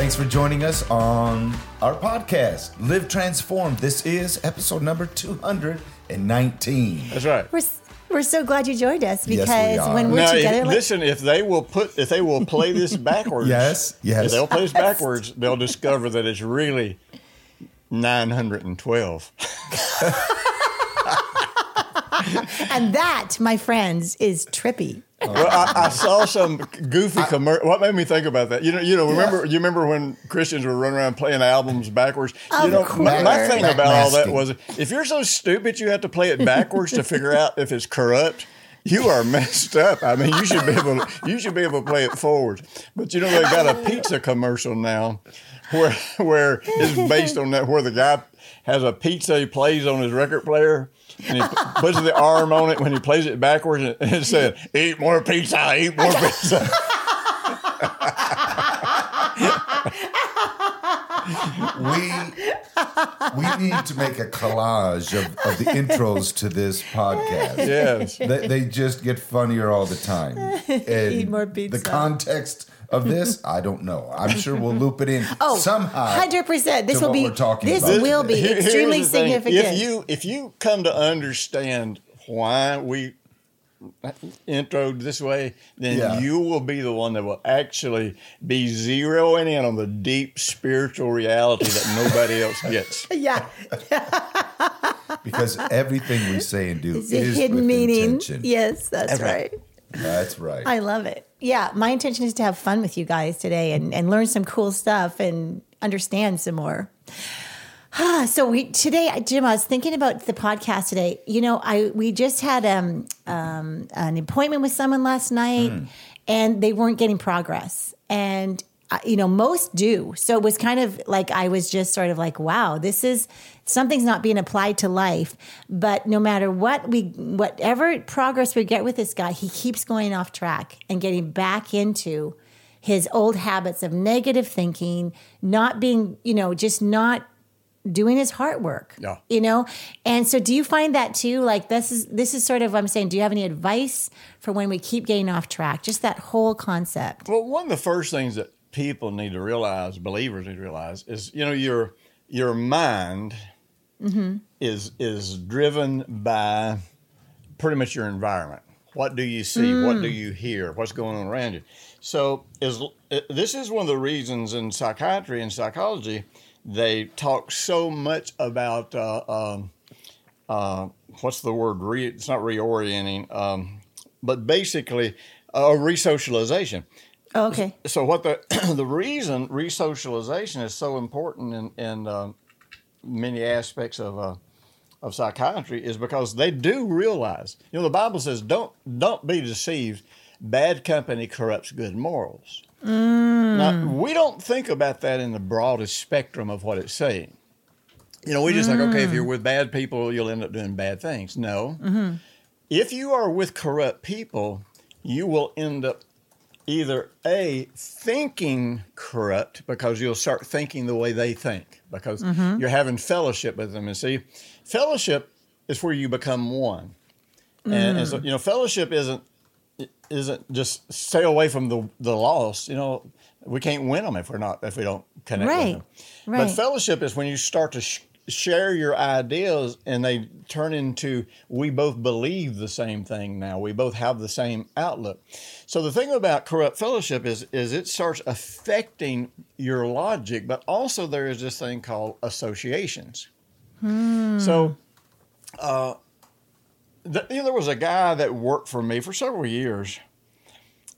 Thanks for joining us on our podcast, Live Transformed. This is episode number 219. That's right. We're, we're so glad you joined us Yes, we because when we're Now, if- together, like, listen, if they will put, if they will play this backwards, Yes, yes. if they'll play this backwards, they'll discover that it's really nine hundred and twelve. and that, my friends, is trippy. Well, I, I saw some goofy commercial. What made me think about that? You know, you know. Remember, you remember when Christians were running around playing albums backwards. you Of know, my, my course. thing about all that was, if you're so stupid, you have to play it backwards to figure out if it's corrupt. You are messed up. I mean, you should be able. To, you should be able to play it forward. But you know, they got a pizza commercial now, where where it's based on that, where the guy has a pizza he plays on his record player. And he puts the arm on it when he plays it backwards, and it said, "Eat more pizza, eat more pizza." We we need to make a collage of, of the intros to this podcast. Yes. They, they just get funnier all the time. And Eat more pizza. The context of this, I don't know. I'm sure we'll loop it in Oh, somehow. 100%. This to will what be, we're talking this about will be today. Here- extremely significant. If you if you come to understand why we introed this way, then Yeah. you will be the one that will actually be zeroing in on the deep spiritual reality that nobody else gets. yeah. because everything we say and do It's is a hidden with meaning. intention. Yes, that's That's right. right. That's right. I love it. Yeah, my intention is to have fun with you guys today and, and learn some cool stuff and understand some more. Ah, so we today, Jim, I was thinking about the podcast today. You know, I we just had um, um, an appointment with someone last night, and they weren't getting progress, and you know most do. So it was kind of like I was just sort of like, wow, this is something's not being applied to life. But no matter what we, whatever progress we get with this guy, he keeps going off track and getting back into his old habits of negative thinking, not being, you know, just not doing his heart work. Yeah. You know? And so do you find that too? Like this is this is sort of I'm saying, do you have any advice for when we keep getting off track? Just that whole concept. Well, one of the first things that people need to realize, believers need to realize, is you know your your mind is is driven by pretty much your environment. What do you see? What do you hear? What's going on around you? So, is this is one of the reasons in psychiatry and psychology they talk so much about uh, um, uh, what's the word? Re, it's not reorienting, um, but basically uh, resocialization Oh, okay. so what the the reason resocialization is so important in in uh, many aspects of uh, of psychiatry is because they do realize you know the Bible says don't don't be deceived. Bad company corrupts good morals. Now we don't think about that in the broadest spectrum of what it's saying. You know we just like okay if you're with bad people you'll end up doing bad things. No. If you are with corrupt people you will end up either a thinking corrupt because you'll start thinking the way they think because mm-hmm. you're having fellowship with them. And see fellowship is where you become one. And, and so mm. you know fellowship isn't isn't just stay away from the the lost. You know we can't win them if we're not if we don't connect with Right. them. But fellowship is when you start to sh- share your ideas and they turn into we both believe the same thing now. We both have the same outlook. So the thing about corrupt fellowship is is it starts affecting your logic, but also there is this thing called associations. So uh, the, you know, there was a guy that worked for me for several years.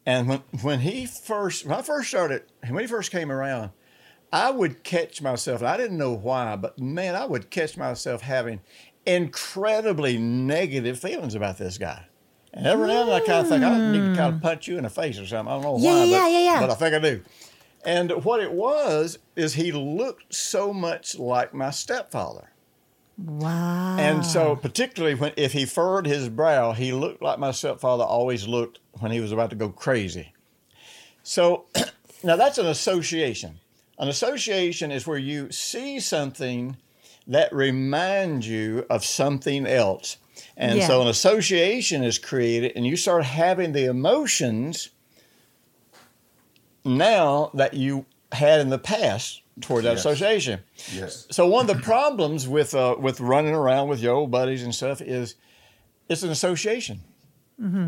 And when, when he first, when I first started, when he first came around, I would catch myself, and I didn't know why, but man, I would catch myself having incredibly negative feelings about this guy. And every now and then I kind of think, I hmm. need to kind of punch you in the face or something. I don't know Yeah, why, yeah, but, yeah, yeah. but I think I do. And what it was is he looked so much like my stepfather. Wow. And so, particularly when if he furrowed his brow, he looked like my stepfather always looked when he was about to go crazy. So, now that's an association. An association is where you see something that reminds you of something else. And Yeah. so, an association is created, and you start having the emotions now that you had in the past toward that Yes. association. Yes. So one of the problems with uh, with running around with your old buddies and stuff is it's an association.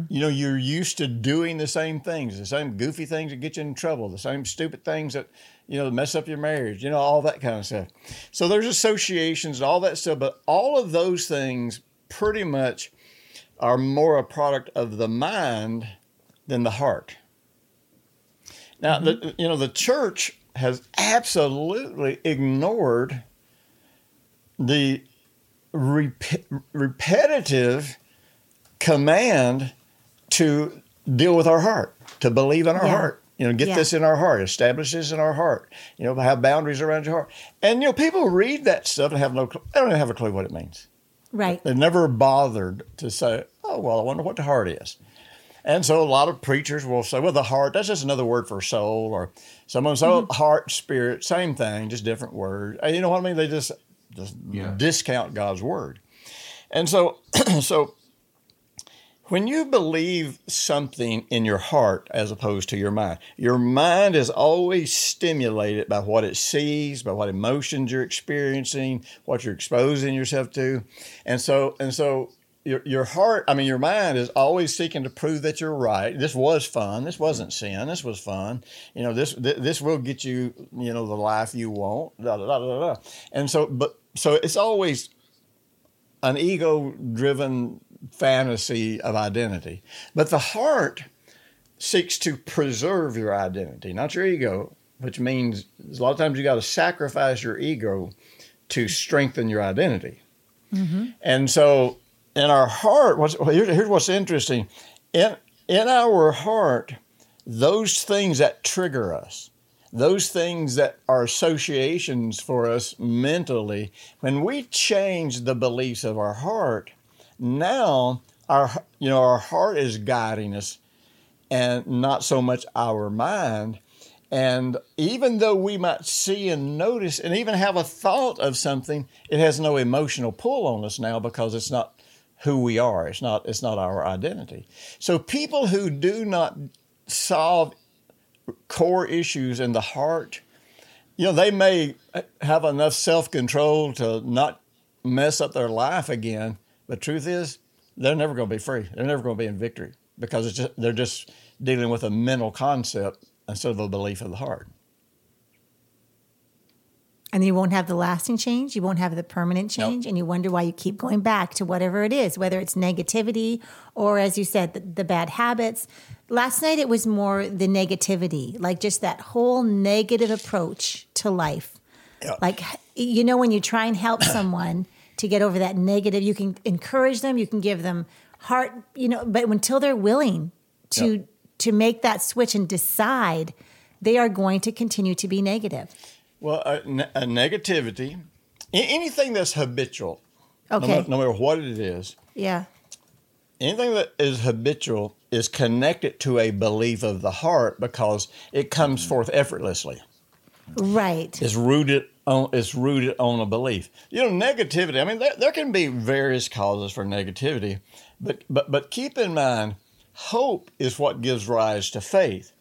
You know, you're used to doing the same things, the same goofy things that get you in trouble, the same stupid things that you know mess up your marriage. You know, all that kind of stuff. So there's associations, and all that stuff, but all of those things pretty much are more a product of the mind than the heart. Now, the, mm-hmm. you know, the church has absolutely ignored the rep- repetitive command to deal with our heart, to believe in our Yeah. heart. You know, get Yeah. this in our heart, establish this in our heart. You know, have boundaries around your heart. And you know, people read that stuff and have no, cl- they don't even have a clue what it means. Right. They've never bothered to say, "Oh, well, I wonder what the heart is." And so a lot of preachers will say, "Well, the heart that's just another word for soul," or someone say, "Oh, mm-hmm. heart, spirit, same thing, just different word." And you know what I mean? They just just Yeah. discount God's word. And so, so when you believe something in your heart as opposed to your mind, your mind is always stimulated by what it sees, by what emotions you're experiencing, what you're exposing yourself to. And so, and so your, your heart, I mean, your mind is always seeking to prove that you're right. This was fun. This wasn't sin. This was fun. You know, this, th- this will get you, you know, the life you want. Da, da, da, da, da. And so, but, so it's always an ego driven fantasy of identity. But the heart seeks to preserve your identity, not your ego, which means a lot of times you got to sacrifice your ego to strengthen your identity. Mm-hmm. And so in our heart, what's, here's what's interesting. In, in our heart, those things that trigger us, those things that are associations for us mentally, when we change the beliefs of our heart, now our you know our heart is guiding us and not so much our mind. And even though we might see and notice and even have a thought of something, it has no emotional pull on us now because it's not who we are. It's not it's not our identity. So people who do not solve core issues in the heart, you know, they may have enough self control to not mess up their life again. But truth is, they're never going to be free. They're never going to be in victory because it's just, they're just dealing with a mental concept instead of a belief of the heart. And you won't have the lasting change, you won't have the permanent Nope. change, and you wonder why you keep going back to whatever it is, whether it's negativity or, as you said, the, the bad habits. Last night it was more the negativity, like just that whole negative approach to life. Yeah. Like, you know, when you try and help someone to get over that negative, you can encourage them, you can give them heart, you know, but until they're willing to Yeah. to make that switch and decide, they are going to continue to be negative. Well, a, a negativity, anything that's habitual, no Okay. ma- no matter what it is, Yeah. anything that is habitual is connected to a belief of the heart because it comes forth effortlessly. Right. It's rooted on it's rooted on a belief. You know, negativity. I mean, there, there can be various causes for negativity, but but but keep in mind, hope is what gives rise to faith,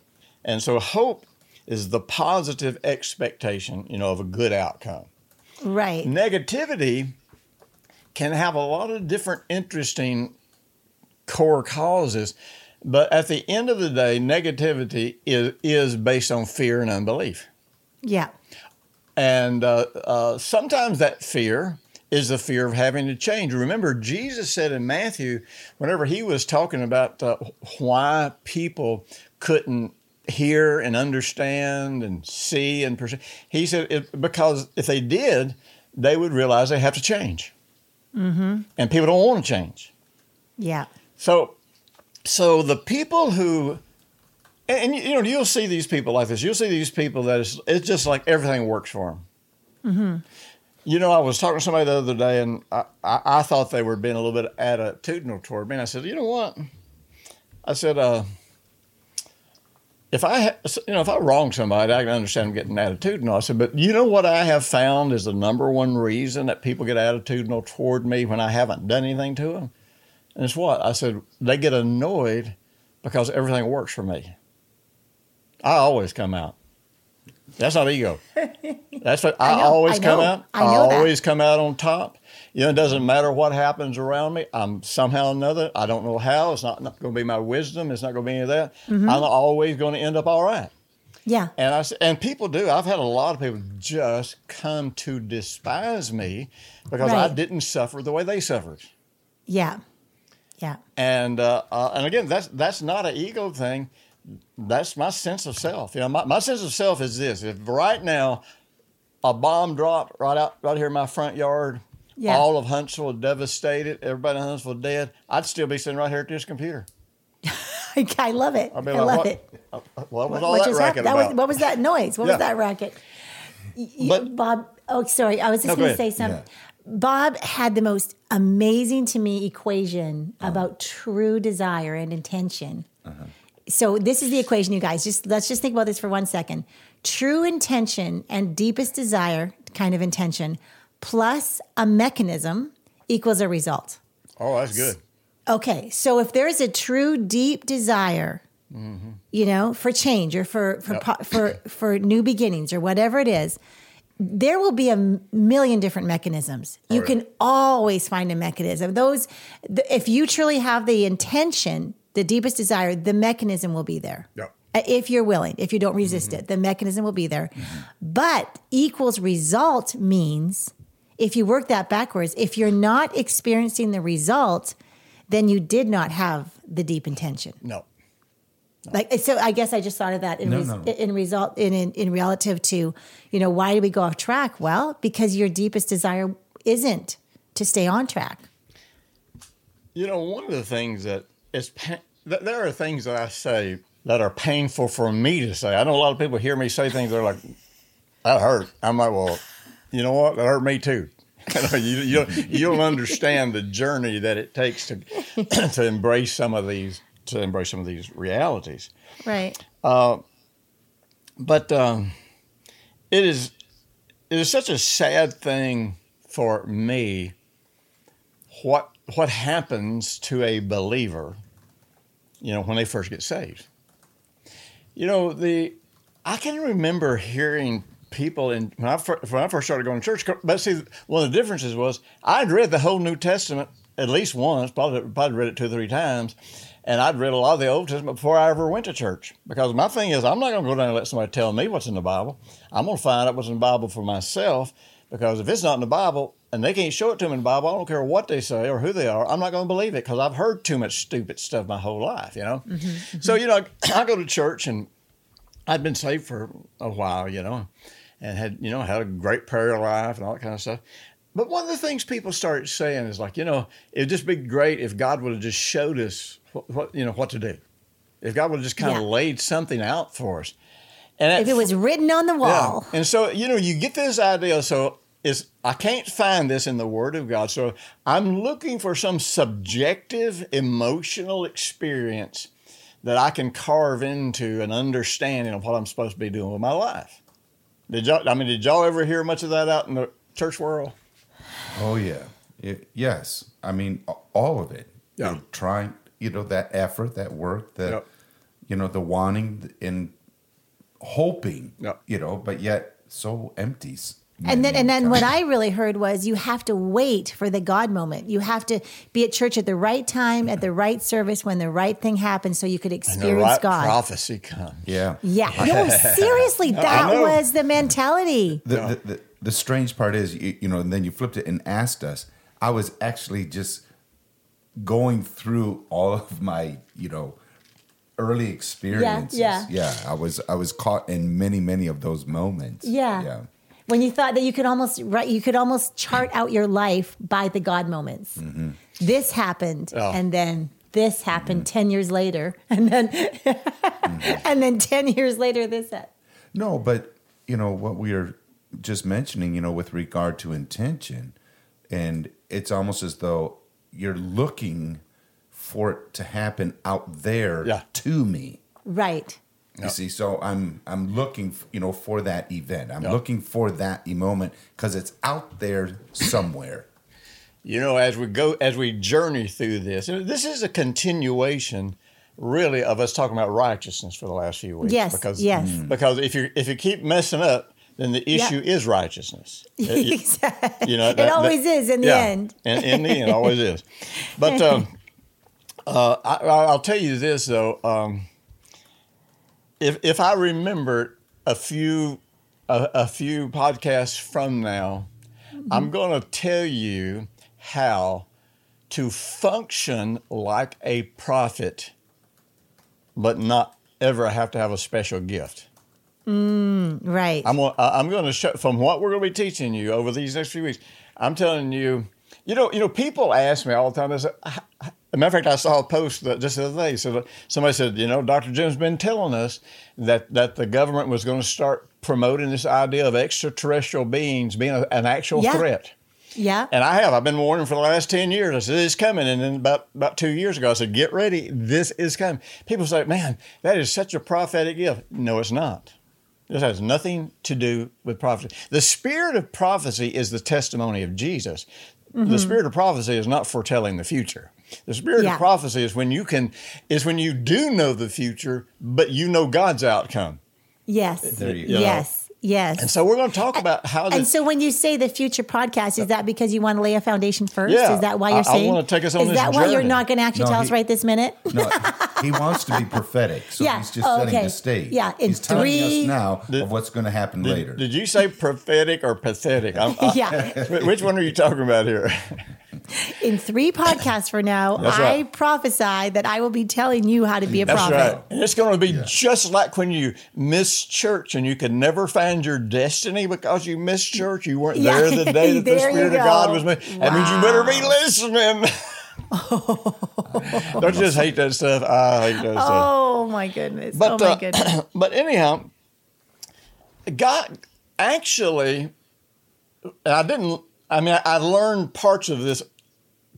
and so hope is the positive expectation, you know, of a good outcome. Right. Negativity can have a lot of different interesting core causes, but at the end of the day, negativity is is based on fear and unbelief. Yeah. And uh, uh, sometimes that fear is the fear of having to change. Remember, Jesus said in Matthew, whenever he was talking about uh, why people couldn't hear and understand and see and perceive, he said, it, because if they did, they would realize they have to change. Mm-hmm. And people don't want to change. Yeah. So, so the people who, and, and you know, you'll see these people like this. You'll see these people that it's, it's just like everything works for them. You know, I was talking to somebody the other day, and I, I, I thought they were being a little bit attitudinal toward me. And I said, you know what? I said, uh, if I, ha- you know, if I wrong somebody, I can understand them getting attitudinal. I said, but you know what I have found is the number one reason that people get attitudinal toward me when I haven't done anything to them? And it's what? I said, they get annoyed because everything works for me. I always come out. That's not ego. That's what I, I know, always I come out. I that. always come out on top. You know, it doesn't matter what happens around me. I'm somehow or another. I don't know how. It's not, not going to be my wisdom. It's not going to be any of that. Mm-hmm. I'm always going to end up all right. Yeah. And I and people do. I've had a lot of people just come to despise me because I didn't suffer the way they suffered. Yeah. Yeah. And uh, uh, and again, that's that's not an ego thing. That's my sense of self. You know, my, my sense of self is this: if right now a bomb dropped right out right here in my front yard, Yeah. all of Huntsville devastated, everybody in Huntsville dead, I'd still be sitting right here at this computer. I love it. I, be like, love what, it. uh, What was all what that racket? That about? was, what was that noise? What Yeah. was that racket? Y- y- But- Bob, oh, sorry. I was just No, going to say something. Bob had the most amazing to me equation Uh-huh. about true desire and intention. So this is the equation, you guys. Just let's just think about this for one second. True intention and deepest desire kind of intention plus a mechanism equals a result. oh, that's good. Okay, so if there's a true deep desire, you know, for change or for for Yep. for for new beginnings or whatever it is, there will be a million different mechanisms. You yeah. can always find a mechanism. Those, th- if you truly have the intention, the deepest desire, the mechanism will be there. Yep. Uh, If you're willing, if you don't resist it, the mechanism will be there. But equals result means if you work that backwards, if you're not experiencing the result, then you did not have the deep intention. No. Like so, I guess I just thought of that in No, res- no. in result in, in in relative to you know why do we go off track? Well, because your deepest desire isn't to stay on track. You know, one of the things that pa- there are things that I say that are painful for me to say. I know a lot of people hear me say things they're like, "That hurt." I'm like, "Well, you know what? That hurt me too." you you don't, you don't understand the journey that it takes to to embrace some of these to embrace some of these realities. Right. But um, it is it is such a sad thing for me. What what happens to a believer, you know, when they first get saved? You know, the I can remember hearing people in when I first, when I first started going to church. But see, one of the differences was I'd read the whole New Testament at least once, probably probably read it two or three times, and I'd read a lot of the Old Testament before I ever went to church. Because my thing is, I'm not going to go down and let somebody tell me what's in the Bible. I'm going to find out what's in the Bible for myself. Because if it's not in the Bible and they can't show it to me in the Bible, I don't care what they say or who they are. I'm not going to believe it because I've heard too much stupid stuff my whole life. You know. Mm-hmm, mm-hmm. So you know, I go to church and I'd been saved for a while, you know, and had you know had a great prayer life and all that kind of stuff. But one of the things people start saying is like, you know, it'd just be great if God would have just showed us what, what you know what to do. If God would have just kind of laid something out for us. And If it was written on the wall, yeah. And so, you know, you get this idea. So is I can't find this in the Word of God. So I'm looking for some subjective emotional experience that I can carve into an understanding of what I'm supposed to be doing with my life. Did y'all? I mean, did y'all ever hear much of that out in the church world? Oh yeah, It- yes. I mean, all of it. You Yeah. know, trying, you know, that effort, that work, that Yep. you know, the wanting and hoping. Yep. You know, but yet so empty. S- and then and then what. I really heard was you have to wait for the God moment. You have to be at church at the right time, at the right service, when the right thing happens, so you could And the experience right God. prophecy comes. Yeah. Yeah. No, seriously, that was the mentality. The, the, the, the strange part is, you, you know, and then you flipped it and asked us. I was actually just going through all of my, you know, early experiences. yeah. yeah. I was I was caught in many many of those moments. Yeah. yeah. When you thought that you could almost right, you could almost chart out your life by the God moments. Mm-hmm. This happened, Oh. and then this happened ten years later, and then Mm-hmm. and then ten years later this happened. No, but you know what we are just mentioning, you know, with regard to intention, and it's almost as though you're looking for it to happen out there Yeah. to me. Right. You see, so I'm I'm looking, f- you know, for that event. I'm Yeah. looking for that e- moment because it's out there somewhere. You know, as we go, as we journey through this, this is a continuation really of us talking about righteousness for the last few weeks. Yes, Because yes. because if you if you keep messing up, then the Yeah. issue is righteousness. Exactly. you know, it that- that- always is in the yeah, end. In, in the end, always is. But um, uh, I, I'll tell you this though. Um, if if I remember a few a, a few podcasts from now, mm-hmm. I'm going to tell you how to function like a prophet, but not ever have to have a special gift. Mm, right. I'm I'm going to show from what we're going to be teaching you over these next few weeks. I'm telling you, you know, you know, people ask me all the time. They say, "As a matter of fact, I saw a post that just the other day. So somebody said, you know, Dr. Jim's been telling us that that the government was going to start promoting this idea of extraterrestrial beings being a, an actual Yeah. threat. yeah. And I have. I've been warning for the last 10 years. I said, it's coming. And then about, about two years ago, I said, get ready. This is coming. People say, man, that is such a prophetic gift. No, it's not. This has nothing to do with prophecy. The spirit of prophecy is the testimony of Jesus. Mm-hmm. The spirit of prophecy is not foretelling the future. The spirit Yeah. of prophecy is when you can is when you do know the future, but you know God's outcome. yes. You go. Yes. Yes. And so we're going to talk about how And so when you say the future podcast, is uh, that because you want to lay a foundation first? Yeah. Is that why you're I saying? wanna take us on Is this that why you're not going to actually No, tell he- us right this minute? No, he wants to be prophetic, so Yeah, he's just oh, setting okay. the stage. Yeah, in he's telling three- us now of what's going to happen later. Did you say prophetic or pathetic? I'm, I- Yeah. Which one are you talking about here? In three podcasts for now, That's I right. prophesy that I will be telling you how to be a That's prophet. right. And it's going to be just like when you miss church and you could never find your destiny because you missed church. You weren't Yeah. there the day that the There you Spirit of. God was made. That means you better be listening. Don't you just hate that stuff. I hate that stuff. Oh my goodness. But, oh my uh, goodness. But anyhow, God actually, I didn't. I mean, I learned parts of this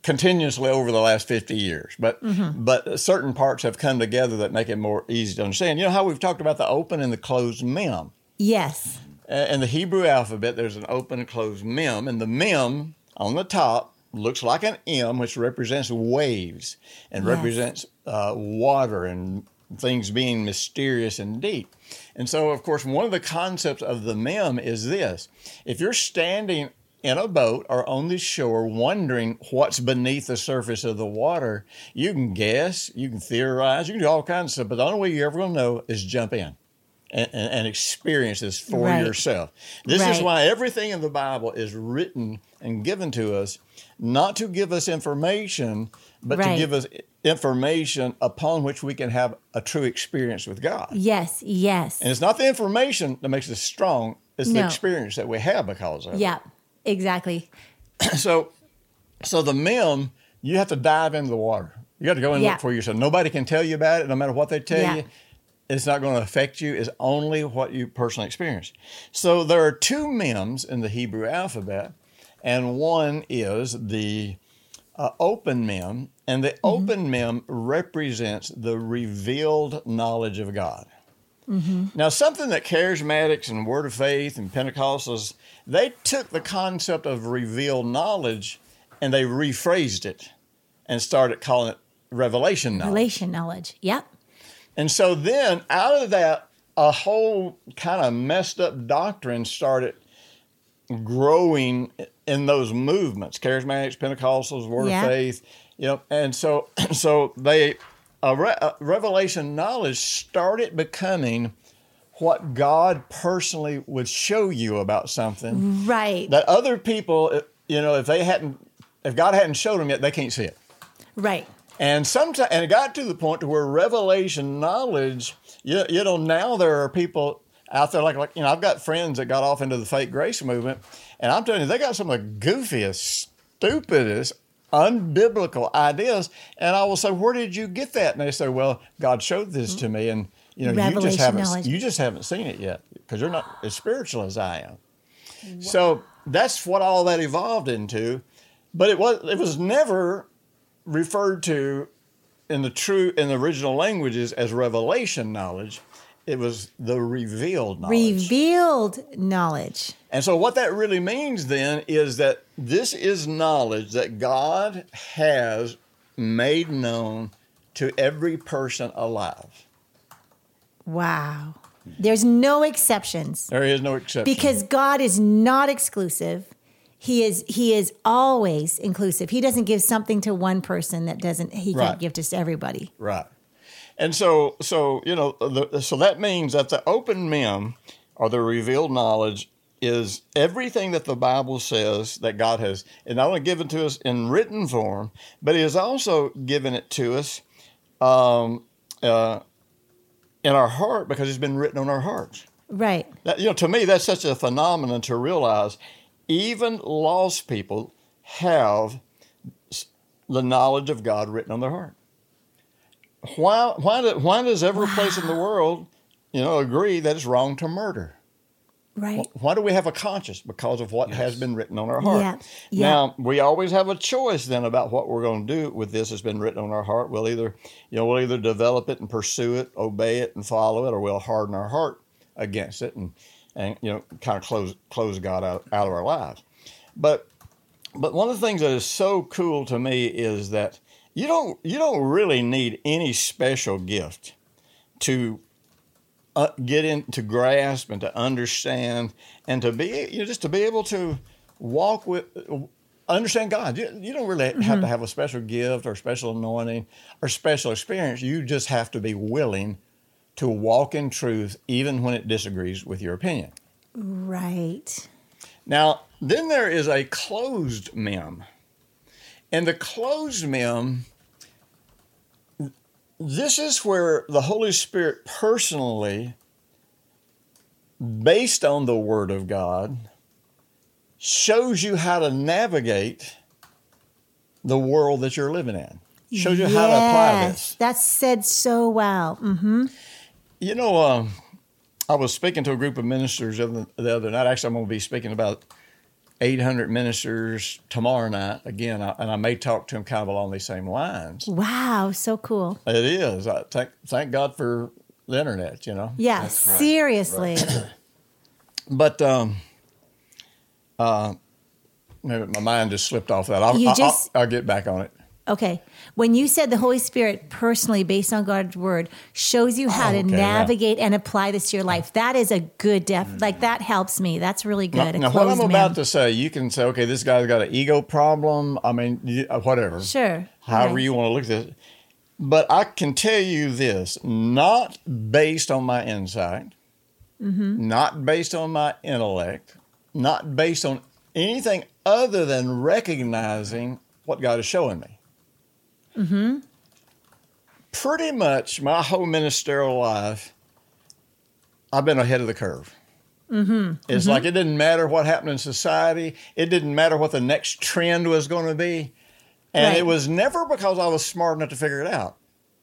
continuously over the last 50 years, but Mm-hmm. but certain parts have come together that make it more easy to understand. You know how we've talked about the open and the closed mem. Yes. Uh, In the Hebrew alphabet, there's an open and closed mem, and the mem on the top looks like an M, which represents waves and Yes. represents uh, water and things being mysterious and deep. And so, of course, one of the concepts of the mem is this: if you're standing in a boat or on the shore wondering what's beneath the surface of the water, you can guess, you can theorize, you can do all kinds of stuff, but the only way you're ever going to know is jump in and, and, experience this for Right. yourself. This is why everything in the Bible is written and given to us, not to give us information, but Right. to give us information upon which we can have a true experience with God. Yes. Yes. And it's not the information that makes us strong, it's the experience that we have because of it. yeah. Exactly. So, so the mem, you have to dive into the water. You got to go and Yeah. look for yourself. Nobody can tell you about it, no matter what they tell Yeah. you. It's not going to affect you. It's only what you personally experience. So there are two mems in the Hebrew alphabet, and one is the uh, open mem, and the open mem represents the revealed knowledge of God. Mm-hmm. Now, something that charismatics and Word of Faith and Pentecostals, they took the concept of revealed knowledge and they rephrased it and started calling it revelation knowledge. Revelation knowledge. Yep. And so then out of that, a whole kind of messed up doctrine started growing in those movements, charismatics, Pentecostals, Word Yeah. of Faith, you know, and so so they a, re, revelation knowledge started becoming what God personally would show you about something Right. that other people, eh, you know, if they hadn't, if God hadn't showed them yet, they can't see it. right. And sometimes, and it got to the point to where revelation knowledge, you, you know, now there are people out there like, like, you know, I've got friends that got off into the fake grace movement, and I'm telling you, they got some of the goofiest, stupidest, unbiblical ideas. And I will say, where did you get that? And they say, well, God showed this to me, and you know, you just haven't, knowledge. you just haven't seen it yet because you're not as spiritual as I am. So that's what all that evolved into. But it was it was never referred to in the true in the original languages as revelation knowledge. It was the revealed knowledge. Revealed knowledge. and so what that really means then is that this is knowledge that God has made known to every person alive. Wow. There's no exceptions There is no exception. because God is not exclusive. He is he is always inclusive. He doesn't give something to one person that doesn't he Right. can't give to everybody. Right. And so, so you know, the, so that means that the open mem, or the revealed knowledge, is everything that the Bible says that God has, and not only given to us in written form, but He has also given it to us um, uh, in our heart because it's been written on our hearts. Right. That, you know, to me, that's such a phenomenon to realize. Even lost people have the knowledge of God written on their heart. Why? Why? Do, why does every place in the world, you know, agree that it's wrong to murder? Right. Why do we have a conscience? Because of what has been written on our heart. Yeah, yeah. Now we always have a choice then about what we're going to do with this that's been written on our heart. We'll either, you know, we'll either develop it and pursue it, obey it, and follow it, or we'll harden our heart against it and and you know kind of close close God out, out of our lives. But but one of the things that is so cool to me is that you don't you don't really need any special gift to uh, get in to grasp and to understand and to be you know just to be able to walk with understand God. You, you don't really have to have a special gift or special anointing or special experience. You just have to be willing to walk in truth even when it disagrees with your opinion. Right. Now, then there is a closed mem. And the closed mem, this is where the Holy Spirit personally, based on the Word of God, shows you how to navigate the world that you're living in. Shows you how to apply this. That's said so well. hmm You know, um, I was speaking to a group of ministers the other, the other night. Actually, I'm going to be speaking about 800 ministers tomorrow night again, I, and I may talk to them kind of along these same lines. Wow, so cool. It is. I thank thank God for the internet. You know, Yeah, right. seriously. but um, uh, maybe my mind just slipped off that. I'll, You I'll- just- I'll, I'll get back on it. Okay. When you said the Holy Spirit personally, based on God's word, shows you how Oh, to okay, yeah. navigate and apply this to your life, that is a good def. Like that helps me. That's really good. A now what I'm about to say, you can say, okay, this guy's got an ego problem. I mean, uh, whatever. Sure. however Right. you want to look at it. But I can tell you this, not based on my insight, Mm-hmm. not based on my intellect, not based on anything other than recognizing what God is showing me. Mm-hmm. Pretty much my whole ministerial life, I've been ahead of the curve. Mm-hmm. It's like it didn't matter what happened in society. It didn't matter what the next trend was going to be. And Right. it was never because I was smart enough to figure it out.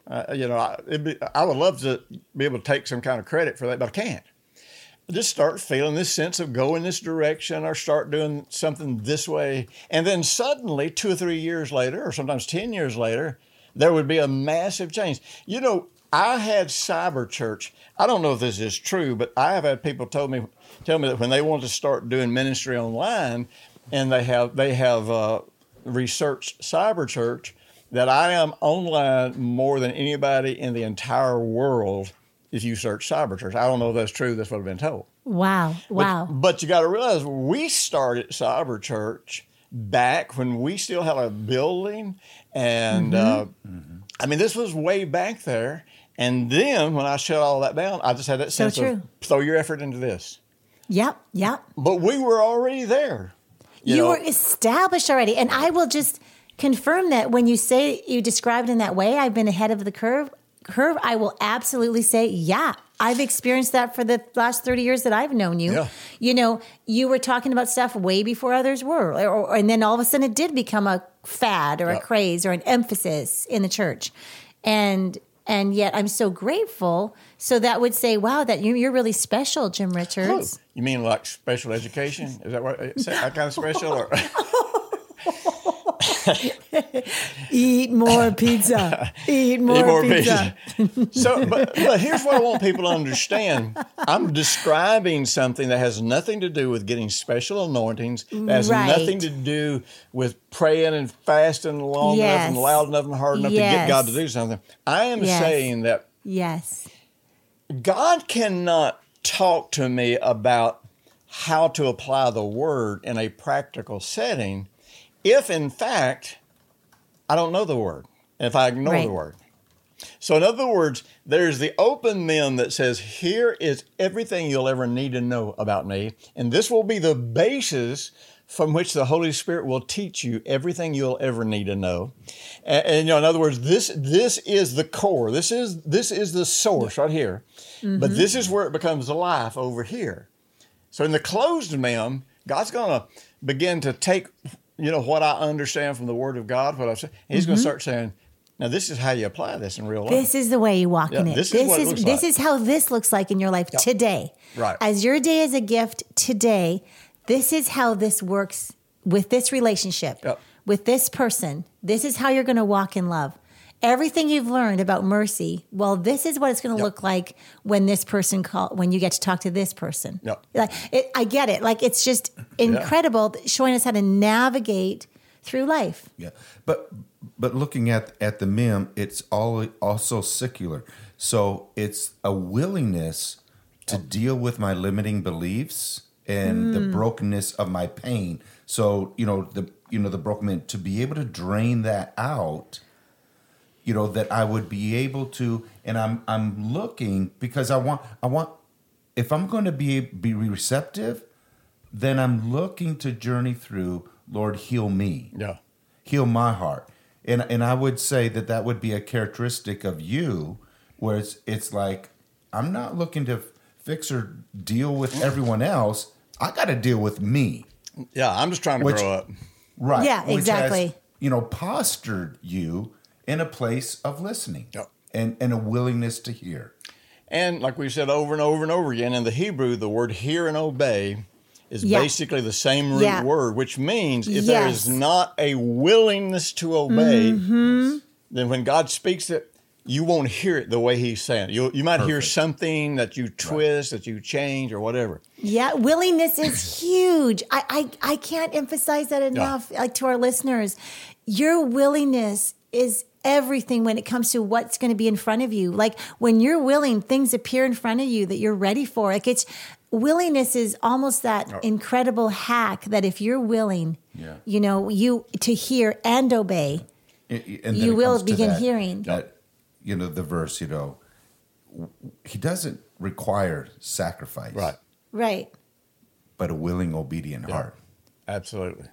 Uh, you know, I, it'd be, I would love to be able to take some kind of credit for that, but I can't. Just start feeling this sense of go in this direction or start doing something this way. And then suddenly, two or three years later, or sometimes 10 years later, there would be a massive change. You know, I had cyber church. I don't know if this is true, but I have had people told me tell me that when they want to start doing ministry online, and they have they have uh, researched cyber church, that I am online more than anybody in the entire world. If you search cyber church, I don't know if that's true. That's what I've been told. Wow. Wow. But you got to realize we started Cyber Church back when we still had a building, and uh, I mean this was way back there. And then when I shut all that down, I just had that So sense of throw your effort into this. Yep. Yep. But we were already there. You, know? were established already. And I will just confirm that when you say you described in that way, I've been ahead of the curve. Curve, I will absolutely say, yeah, I've experienced that for the last 30 years that I've known you. Yeah. You know, you were talking about stuff way before others were. Or, or- and then all of a sudden it did become a fad or a craze or an emphasis in the church. And and yet I'm so grateful. So that would say, wow, that you, you're really special, Jim Richards. Oh, you mean like special education? Is that what is that kind of special? Or? Eat more pizza. Eat more, Eat more pizza. pizza. so, but, but here's what I want people to understand. I'm describing something that has nothing to do with getting special anointings. That has Right. nothing to do with praying and fasting long enough and loud enough and hard enough to get God to do something. I am Yes. saying that Yes. God cannot talk to me about how to apply the word in a practical setting if, in fact, I don't know the word, if I ignore Right. the word. So, in other words, there's the open mem that says, Here is everything you'll ever need to know about me. And this will be the basis from which the Holy Spirit will teach you everything you'll ever need to know. And, and, you know, in other words, this this is the core. This is this is the source right here. But mm-hmm. this is where it becomes life over here. So in the closed mem, God's going to begin to take, you know, what I understand from the Word of God, what I've said. He's going to mm-hmm. start saying, "Now this is how you apply this in real life." This is the way you walk in it. this This, is is this like. is how this looks like in your life today. Right. As your day is a gift today, this is how this works with this relationship, Yep. with this person. This is how you're going to walk in love. Everything you've learned about mercy, well, this is what it's going to Yep. look like when this person call when you get to talk to this person. Yep. Like it, I get it. Like it's just incredible showing us how to navigate through life. Yeah, but but looking at at the mem, it's all also secular. So it's a willingness to oh. deal with my limiting beliefs and the mm. brokenness of my pain. So you know the you know the broken man to be able to drain that out. You know that I would be able to, and I'm I'm looking because I want I want if I'm going to be be receptive, then I'm looking to journey through. Lord, heal me yeah. heal my heart. And and I would say that that would be a characteristic of you, where it's it's like I'm not looking to fix or deal with everyone else. I got to deal with me, Yeah, I'm just trying to Which- grow up. right? Yeah, Which has, exactly. you know, postured you in a place of listening Yep. and and a willingness to hear. And like we said over and over and over again, in the Hebrew, the word hear and obey is Yeah. basically the same root Yeah. word, which means if there Yes. is not a willingness to obey, Mm-hmm. then when God speaks it, you won't hear it the way He's saying it. You, you might hear something that you twist, that you change, or whatever. Yeah, willingness is huge. I, I I can't emphasize that enough. Like to our listeners, your willingness is everything when it comes to what's going to be in front of you. Like when you're willing, things appear in front of you that you're ready for. Like it's willingness is almost that oh. incredible hack that if you're willing, Yeah. you know, you to hear and obey. And then You will begin that- hearing. that you know the verse. You know, he doesn't require sacrifice, Right. Right. But a willing, obedient heart. Absolutely.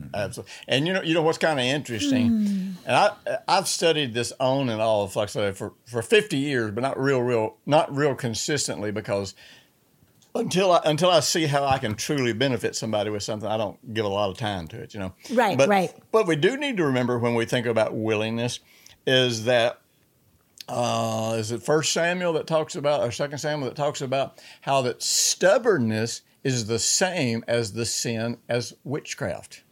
Mm-hmm. Absolutely. And you know, you know what's kind of interesting, hmm. And I I've studied this on and off, like I said, for, for fifty years, but not real, real, not real consistently because until I until I see how I can truly benefit somebody with something, I don't give a lot of time to it. You know. Right, But, right. But we do need to remember when we think about willingness, is that uh, is it First Samuel that talks about, or Second Samuel that talks about how that stubbornness is the same as the sin as witchcraft.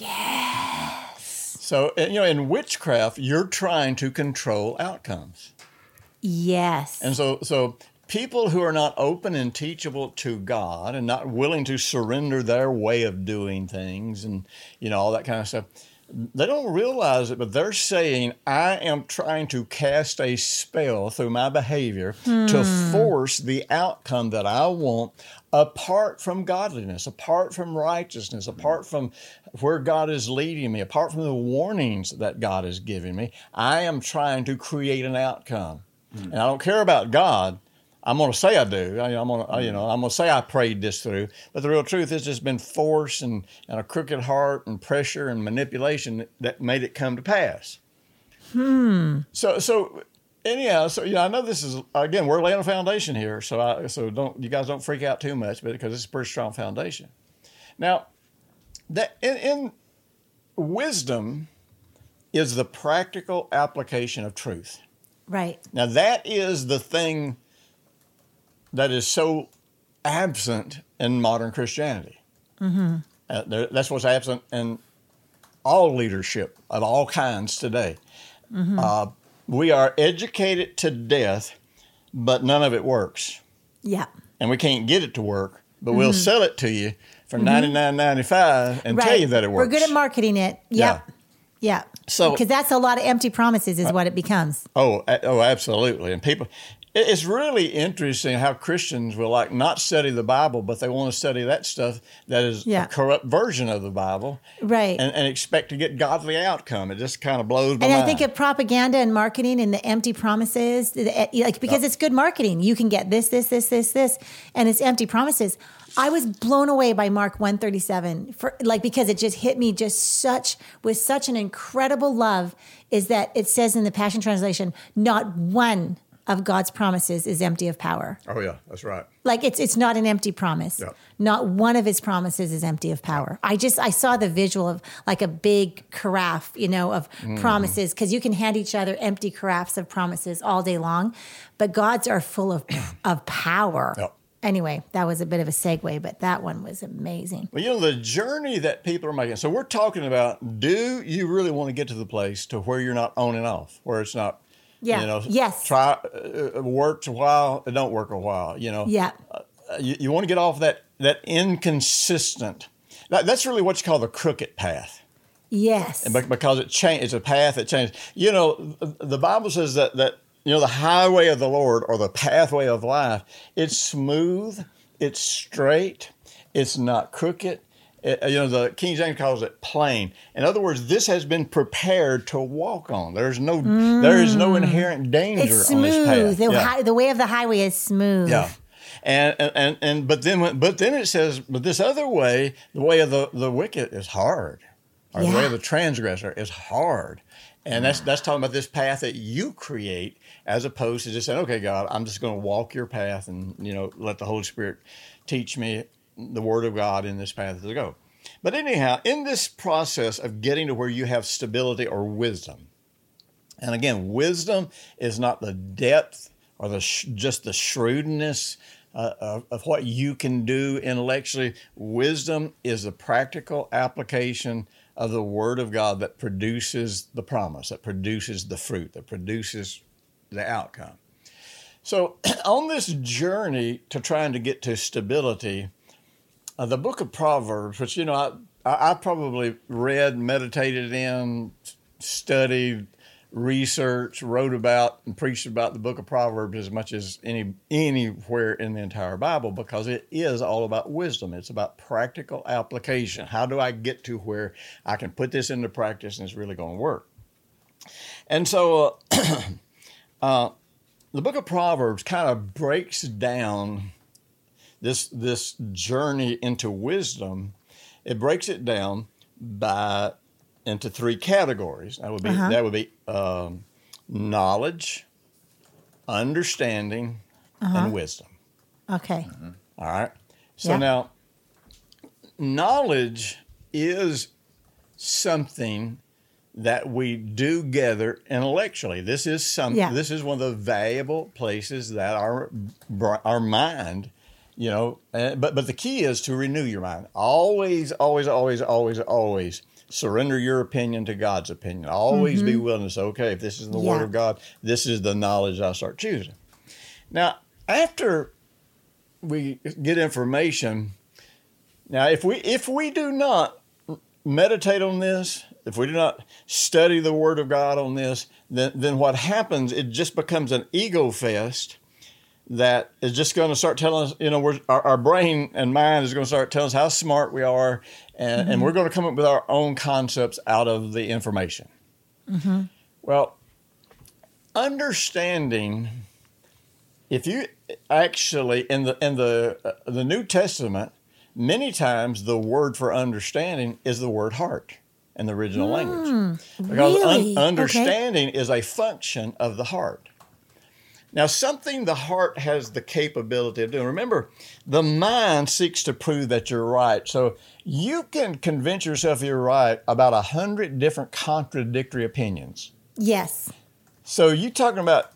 Yes. So you know, in witchcraft, you're trying to control outcomes, Yes. and so so people who are not open and teachable to God and not willing to surrender their way of doing things, and you know all that kind of stuff. They don't realize it, but they're saying, I am trying to cast a spell through my behavior to hmm. force the outcome that I want apart from godliness, apart from righteousness, mm-hmm. apart from where God is leading me, apart from the warnings that God is giving me. I am trying to create an outcome. Mm-hmm. And I don't care about God. I'm going to say I do. I, am going to, you mm-hmm. know, I'm going to say I prayed this through. But the real truth is, it's been force and, and a crooked heart and pressure and manipulation that made it come to pass. Hmm. So, so anyhow, so yeah, I know this is again we're laying a foundation here. So, I, so don't you guys don't freak out too much, but because it's a pretty strong foundation. Now, that in, in wisdom is the practical application of truth. right. Now, that is the thing that is so absent in modern Christianity. Uh, there, that's what's absent in all leadership of all kinds today. Uh, we are educated to death, but none of it works, Yeah. and we can't get it to work. But we'll mm-hmm. sell it to you for mm-hmm. ninety nine ninety five and tell you that it works. We're good at marketing it. Yep. Yeah. So- because that's a lot of empty promises, is uh, what it becomes. Oh, oh, absolutely. And people, it's really interesting how Christians will like not study the Bible, but they want to study that stuff that is Yeah. a corrupt version of the Bible, Right. and, and expect to get godly outcome. It just kind of blows my And mind. And I think of propaganda and marketing and the empty promises, eh, like because it's good marketing. You can get this, this, this, this, this, and it's empty promises. I was blown away by Mark 137 for like because it just hit me just such with such an incredible love is that it says in the Passion Translation, not one of God's promises is empty of power. oh yeah, that's right. Like it's it's not an empty promise. Yeah. Not one of his promises is empty of power. I just I saw the visual of like a big carafe, you know, of Mm-hmm. promises because you can hand each other empty carafes of promises all day long, but God's are full of of power. Anyway, that was a bit of a segue, but that one was amazing. Well, you know the journey that people are making. So we're talking about: Do you really want to get to the place to where you're not on and off, where it's not? Yeah. You know, Yes. Try uh, uh, works a while, it don't work a while. You know. Yeah. Uh, you, you want to get off that that inconsistent. That, that's really what you call the crooked path. Yes. And because it change, it's a path that changes. You know, the Bible says that that you know the highway of the Lord or the pathway of life. It's smooth, it's straight, it's not crooked. It- you know, the King James calls it plain. In other words, this has been prepared to walk on. There's no, there is no mm. inherent danger it's on this path. smooth. The, Yeah. hi- the way of the highway is smooth. Yeah. And, and and and but then but then it says but this other way the way of the the wicked is hard or the way of the transgressor is hard and that's that's talking about this path that you create as opposed to just saying okay God I'm just going to walk your path and you know let the Holy Spirit teach me the Word of God in this path to go but anyhow in this process of getting to where you have stability or wisdom and again, wisdom is not the depth or the sh- just the shrewdness uh, of, of what you can do intellectually. Wisdom is the practical application of the Word of God that produces the promise, that produces the fruit, that produces the outcome. So, on this journey to trying to get to stability, uh, the book of Proverbs, which you know I, I probably read, meditated in, studied, researched, wrote about, and preached about the book of Proverbs as much as any anywhere in the entire Bible because it is all about wisdom. It's about practical application. How do I get to where I can put this into practice and it's really going to work? And so, uh, uh, the book of Proverbs kind of breaks down this this journey into wisdom, it breaks it down by into three categories. That would be Uh-huh. that would be um, knowledge, understanding, and wisdom. Okay. All right. So Yeah. now, knowledge is something that we do gather intellectually. This is some. Yeah. This is one of the valuable places that our our mind, you know. But but the key is to renew your mind. Always, always, always, always, always surrender your opinion to God's opinion. Always be willing to say, okay, if this is the Mm-hmm. Yeah. word of God, this is the knowledge I start choosing. Now, after we get information, now if we if we do not meditate on this, if we do not study the Word of God on this, then then what happens? It just becomes an ego fest that is just going to start telling us, you know, we're, our, our brain and mind is going to start telling us how smart we are, and, and mm-hmm. we're going to come up with our own concepts out of the information. Mm-hmm. Well, understanding if you actually in the in the uh, the New Testament, many times the word for understanding is the word heart in the original language, mm, because un- really? Okay. understanding is a function of the heart. Now, something the heart has the capability of doing. Remember, the mind seeks to prove that you're right. So you can convince yourself you're right about a hundred different contradictory opinions. Yes. So you talking about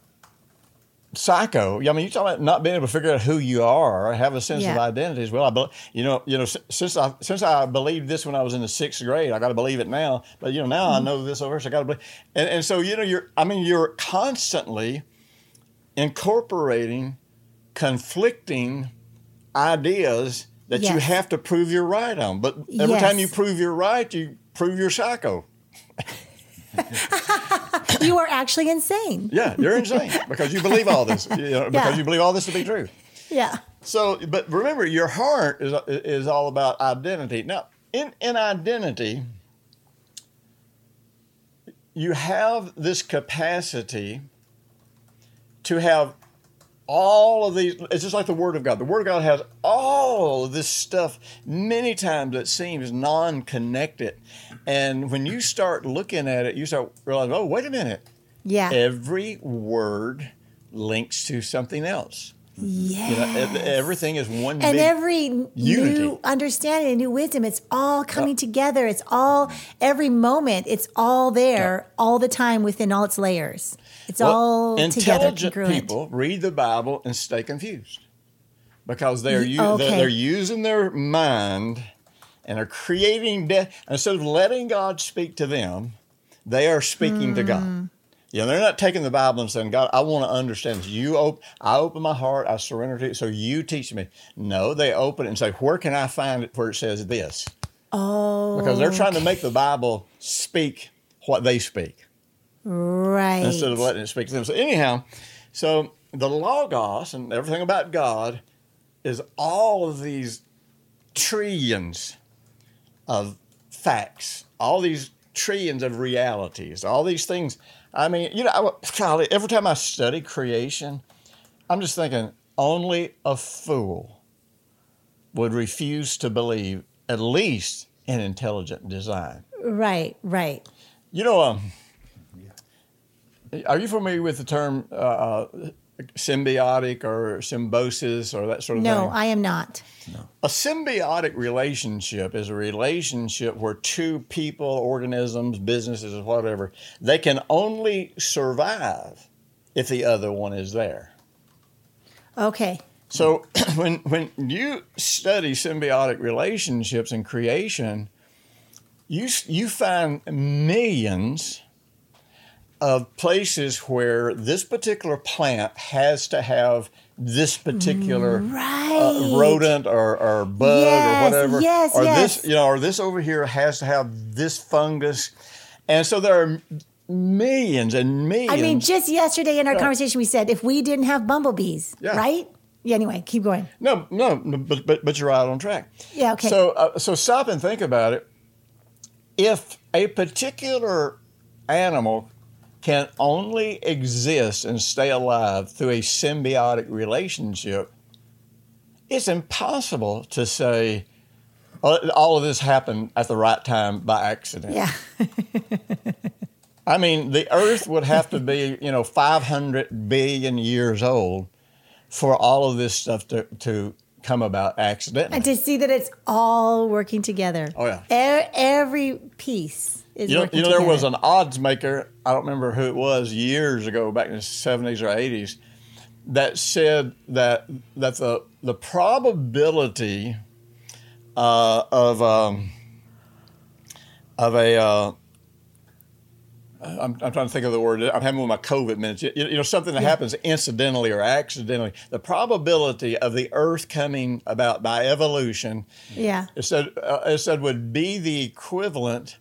psycho. I mean, you talking about not being able to figure out who you are, or have a sense of identity as well. I, bel- you know, you know, since I since I believed this when I was in the sixth grade, I got to believe it now. But you know, now I mm-hmm. know this over, so I got to believe. And, and so you know, you're. I mean, you're constantly incorporating conflicting ideas that you have to prove you're right on. But every time you prove you're right, you prove you're psycho. you are actually insane. Yeah, you're insane because you believe all this. You know, because Yeah. you believe all this to be true. Yeah. So, but remember, your heart is is all about identity. Now, in in identity, you have this capacity to have all of these. It's just like the Word of God. The Word of God has all of this stuff. Many times it seems non-connected, and when you start looking at it, you start realizing, oh, wait a minute. Yeah. Every word links to something else. yeah. You know, everything is one and every unity. new understanding and new wisdom it's all coming together it's all every moment it's all there all the time within all its layers it's Well, all intelligent people read the Bible and stay confused because they're Y- u- okay. they're, they're using their mind and are creating de- instead of letting God speak to them, they are speaking to Hmm. God. You know, they're not taking the Bible and saying, "God, I want to understand this. You op- I open my heart, I surrender to you, so you teach me." No, they open it and say, "Where can I find it where it says this?" oh Because they're trying to make the Bible speak what they speak. Right instead of letting it speak to them. So anyhow, so the logos and everything about God is all of these trillions of facts, all these trillions of realities, all these things. I mean, you know, I, golly, every time I study creation, I'm just thinking only a fool would refuse to believe at least in intelligent design. right right You know, um, are you familiar with the term uh, uh, symbiotic or symbiosis or that sort of no thing? No, I am not A symbiotic relationship is a relationship where two people, organisms, businesses, whatever, they can only survive if the other one is there. okay So when when you study symbiotic relationships in creation, you you find millions of places where this particular plant has to have this particular right uh, rodent or, or bug Yes, or whatever, yes, or yes. this you know, or this over here has to have this fungus, and so there are millions and millions. i mean just yesterday in our conversation we said if we didn't have bumblebees Yeah. right yeah anyway keep going No, no, no, but but but you're right on track. Yeah, okay. So uh, so stop and think about it. If a particular animal can only exist and stay alive through a symbiotic relationship, it's impossible to say "Oh, all of this happened at the right time by accident. yeah I mean, the Earth would have to be, you know, 500 billion years old for all of this stuff to, to come about accidentally. and to see that it's all working together Oh, yeah. E- every piece is You know, working you know there was an odds maker, I don't remember who it was, years ago, back in the 70s or 80s, that said that that the, the probability uh, of, um, of a, uh, I'm, I'm trying to think of the word. I'm having with my COVID minutes. You, you know, something that happens incidentally or accidentally. The probability of the Earth coming about by evolution yeah it said uh, it said would be the equivalent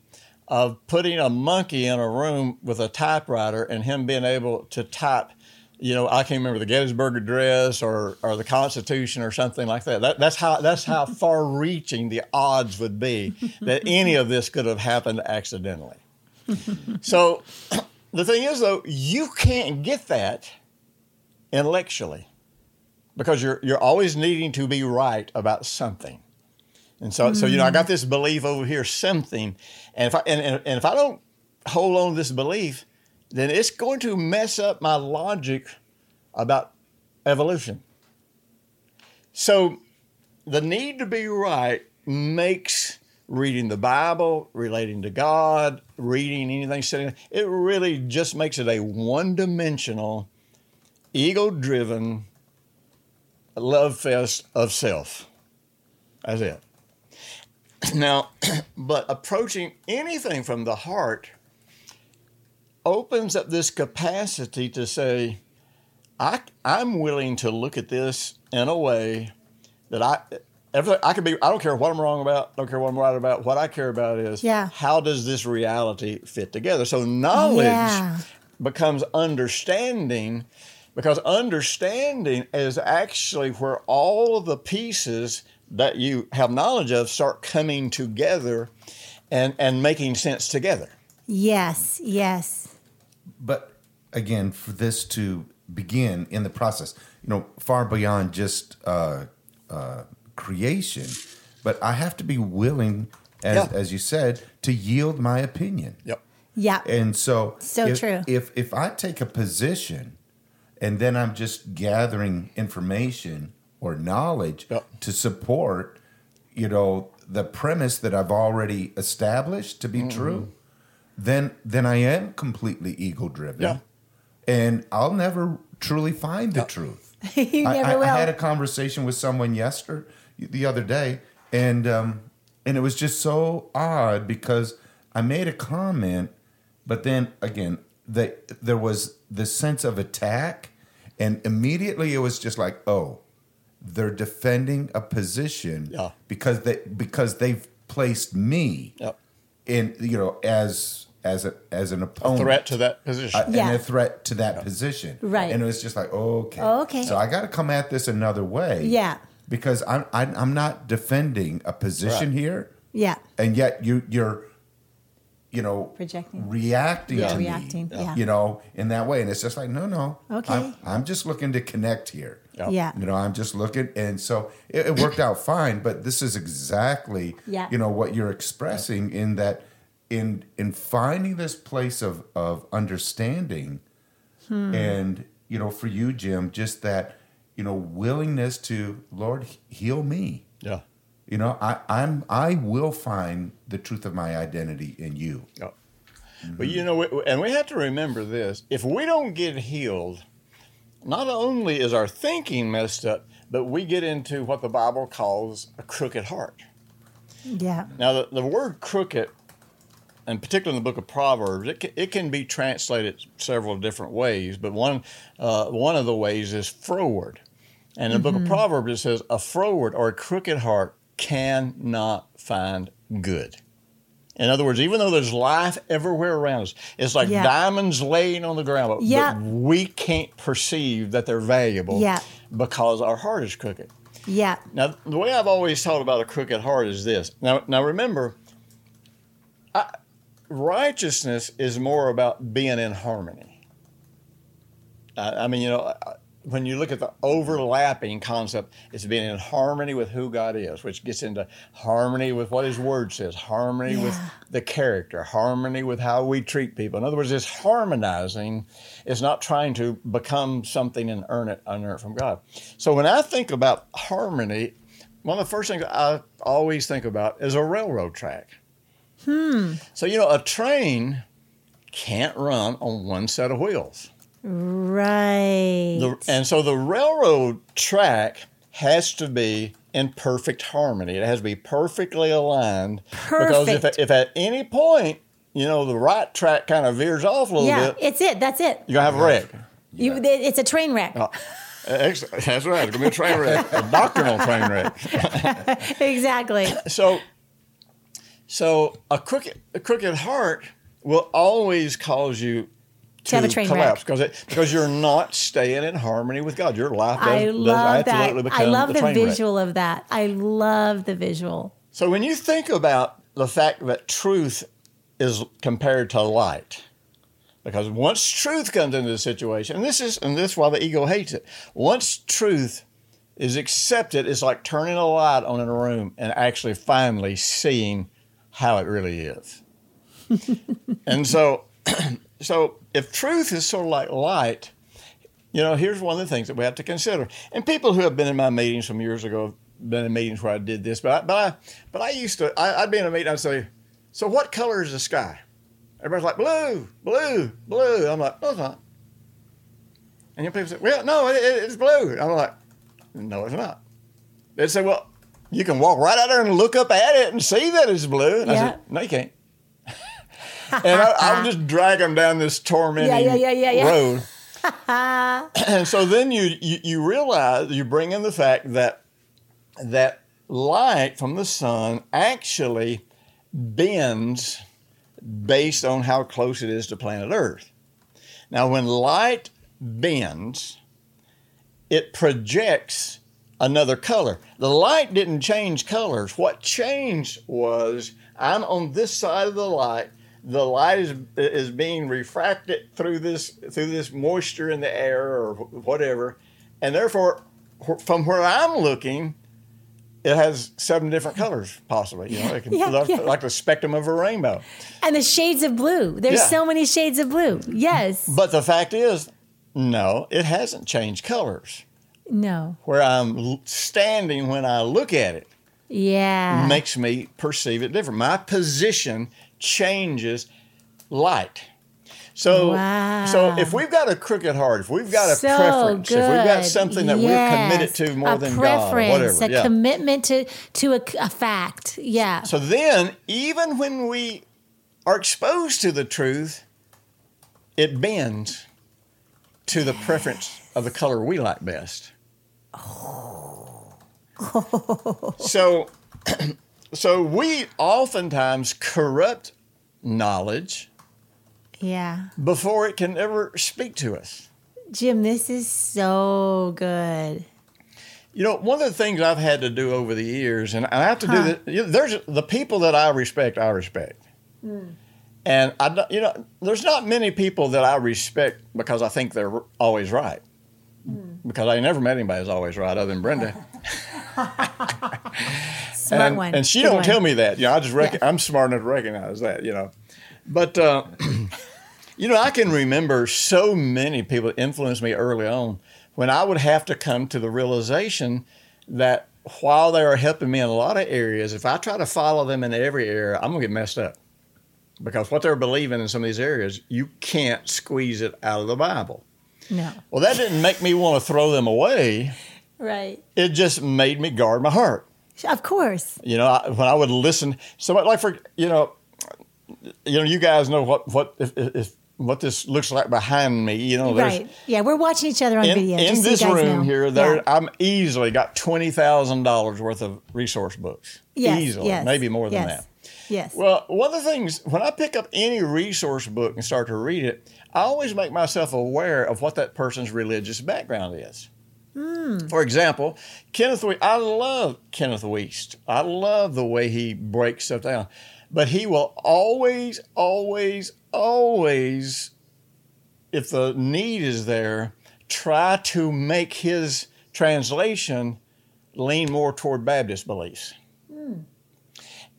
of putting a monkey in a room with a typewriter and him being able to type you know I can't remember the Gettysburg Address or or the Constitution or something like that. that that's how that's how far reaching the odds would be that any of this could have happened accidentally. so the thing is though you can't get that intellectually because you're you're always needing to be right about something. And so, so you know, I mm. got this belief over here, something, and if I and, and, and if I don't hold on to this belief, then it's going to mess up my logic about evolution. So, the need to be right makes reading the Bible, relating to God, reading anything, it really just makes it a one-dimensional ego driven love fest of self. That's it. Now, but approaching anything from the heart opens up this capacity to say, I, I'm willing to look at this in a way that I, every, I could be, I don't care what I'm wrong about, don't care what I'm right about. What I care about is Yeah. how does this reality fit together? So knowledge Yeah. becomes understanding because understanding is actually where all of the pieces that you have knowledge of start coming together and, and making sense together. Yes, yes. but again, for this to begin in the process, you know, far beyond just uh, uh, creation, but I have to be willing, as, Yeah. as you said, to yield my opinion. Yep. Yeah. And so, So if, true. If if I take a position, and then I'm just gathering information or knowledge Yep. to support, you know, the premise that I've already established to be Mm-hmm. true, then then I am completely ego driven. Yeah. And I'll never truly find the truth. you I, never I, will. I had a conversation with someone yesterday, the other day, and um, and it was just so odd because I made a comment, but then again, the, there was this sense of attack, and immediately it was just like, oh, they're defending a position Yeah. because they because they've placed me Yep. in you know as as a as an A opponent threat to that position. uh, Yeah. and a threat to that position. Right. And it was just like, okay. Okay. So I got to come at this another way. Yeah. Because I'm I, I'm not defending a position Right. here, yeah. and yet you you're, you know, Projecting. reacting Yeah. to Reacting, me, yeah. you know, in that way, and it's just like, no, no. Okay. I'm, I'm just looking to connect here. Yep. Yeah. You know, I'm just looking, and so it, it worked out fine. But this is exactly, Yeah. you know, what you're expressing in that, in in finding this place of of understanding, Hmm. and you know, for you, Jim, just that, you know, willingness to Lord heal me. yeah. You know, I I'm I will find the truth of my identity in you. Yep. But you know, and we have to remember this: if we don't get healed, not only is our thinking messed up, but we get into what the Bible calls a crooked heart. Yeah. Now, the, the word crooked, and particularly in the book of Proverbs, it can, it can be translated several different ways, but one, uh, one of the ways is froward. And in the book of Proverbs, it says, a froward or a crooked heart cannot find good. In other words, even though there's life everywhere around us, it's like Yeah. diamonds laying on the ground, but, Yeah. but we can't perceive that they're valuable Yeah. because our heart is crooked. Yeah. Now, the way I've always thought about a crooked heart is this. Now, now remember, I, righteousness is more about being in harmony. I, I mean, you know, when you look at the overlapping concept, it's being in harmony with who God is, which gets into harmony with what His Word says, harmony with the character, harmony with how we treat people. In other words, it's harmonizing. It's not trying to become something and earn it, unearn it from God. So when I think about harmony, one of the first things I always think about is a railroad track. Hmm. So you know, a train can't run on one set of wheels. Right. The, and so the railroad track has to be in perfect harmony. It has to be perfectly aligned. Perfect. Because if, if at any point, you know, the right track kind of veers off a little yeah. bit, It's it. That's it. you're going to have a wreck. You, it's a train wreck. Oh. Excellent. That's right. It's going to be a train wreck, a doctrinal train wreck. Exactly. So, so a crooked, a crooked heart will always cause you To have a train collapse because it, because you're not staying in harmony with God. Your life does, I does love that. absolutely I love a the train wreck. visual of that. I love the visual. So when you think about the fact that truth is compared to light, because once truth comes into the situation, and this is and this is why the ego hates it. Once truth is accepted, it's like turning a light on in a room and actually finally seeing how it really is. and so, so if truth is sort of like light, you know, here's one of the things that we have to consider. And people who have been in my meetings from years ago have been in meetings where I did this, but I, but I, but I used to, I, I'd be in a meeting, I'd say, so what color is the sky? Everybody's like, blue, blue, blue. I'm like, no, it's not. And you know, people say, well, no, it, it- it's blue. I'm like, no, it's not. They'd say, well, you can walk right out there and look up at it and see that it's blue. And I said, no, you can't. And I, would just drag them down this tormenting Yeah, yeah, yeah, yeah, yeah. road. and so then you, you you realize you bring in the fact that that light from the sun actually bends based on how close it is to planet Earth. Now, when light bends, it projects another color. The light didn't change colors. What changed was I'm on this side of the light. The light is is being refracted through this through this moisture in the air or whatever, and therefore, from where I'm looking, it has seven different colors possibly. You know, it can, Yeah, like, yeah. like the spectrum of a rainbow. And the shades of blue. There's Yeah. so many shades of blue. Yes. But the fact is, no, it hasn't changed colors. No. Where I'm standing when I look at it Yeah. makes me perceive it different. My position changes light. So, Wow. so if we've got a crooked heart, if we've got a so preference, if we've got something that we're committed to more a than preference, God, whatever, a yeah. commitment to to a, a fact. Yeah. So then, even when we are exposed to the truth, it bends to the preference of the color we like best. Oh. so, so we oftentimes corrupt knowledge yeah. before it can ever speak to us. Jim, this is so good. You know, one of the things I've had to do over the years, and I have to Huh. do this. There's the people that I respect. I respect, hmm. and I, you know, there's not many people that I respect because I think they're always right. Hmm. Because I never met anybody who's always right, other than Brenda. Smart and, one. and she Good don't one. tell me that. You know, I just rec- Yeah. I'm smart enough to recognize that. You know, but uh, you know, I can remember so many people that influenced me early on when I would have to come to the realization that while they are helping me in a lot of areas, if I try to follow them in every area, I'm gonna get messed up because what they're believing in some of these areas, you can't squeeze it out of the Bible. No. Well, that didn't make me want to throw them away. Right. It just made me guard my heart. Of course. You know, I, when I would listen, so like for you know, you know, you guys know what what if, if what this looks like behind me. You know, Right. Yeah, we're watching each other on in, video. in so this guys room know. here. There, Yeah. I'm easily got twenty thousand dollars worth of resource books. Yes, easily, yes, maybe more than yes, that. Yes. Well, one of the things when I pick up any resource book and start to read it, I always make myself aware of what that person's religious background is. Hmm. For example, Kenneth, We- I love Kenneth Wuest. I love the way he breaks stuff down, but he will always, always, always, if the need is there, try to make his translation lean more toward Baptist beliefs.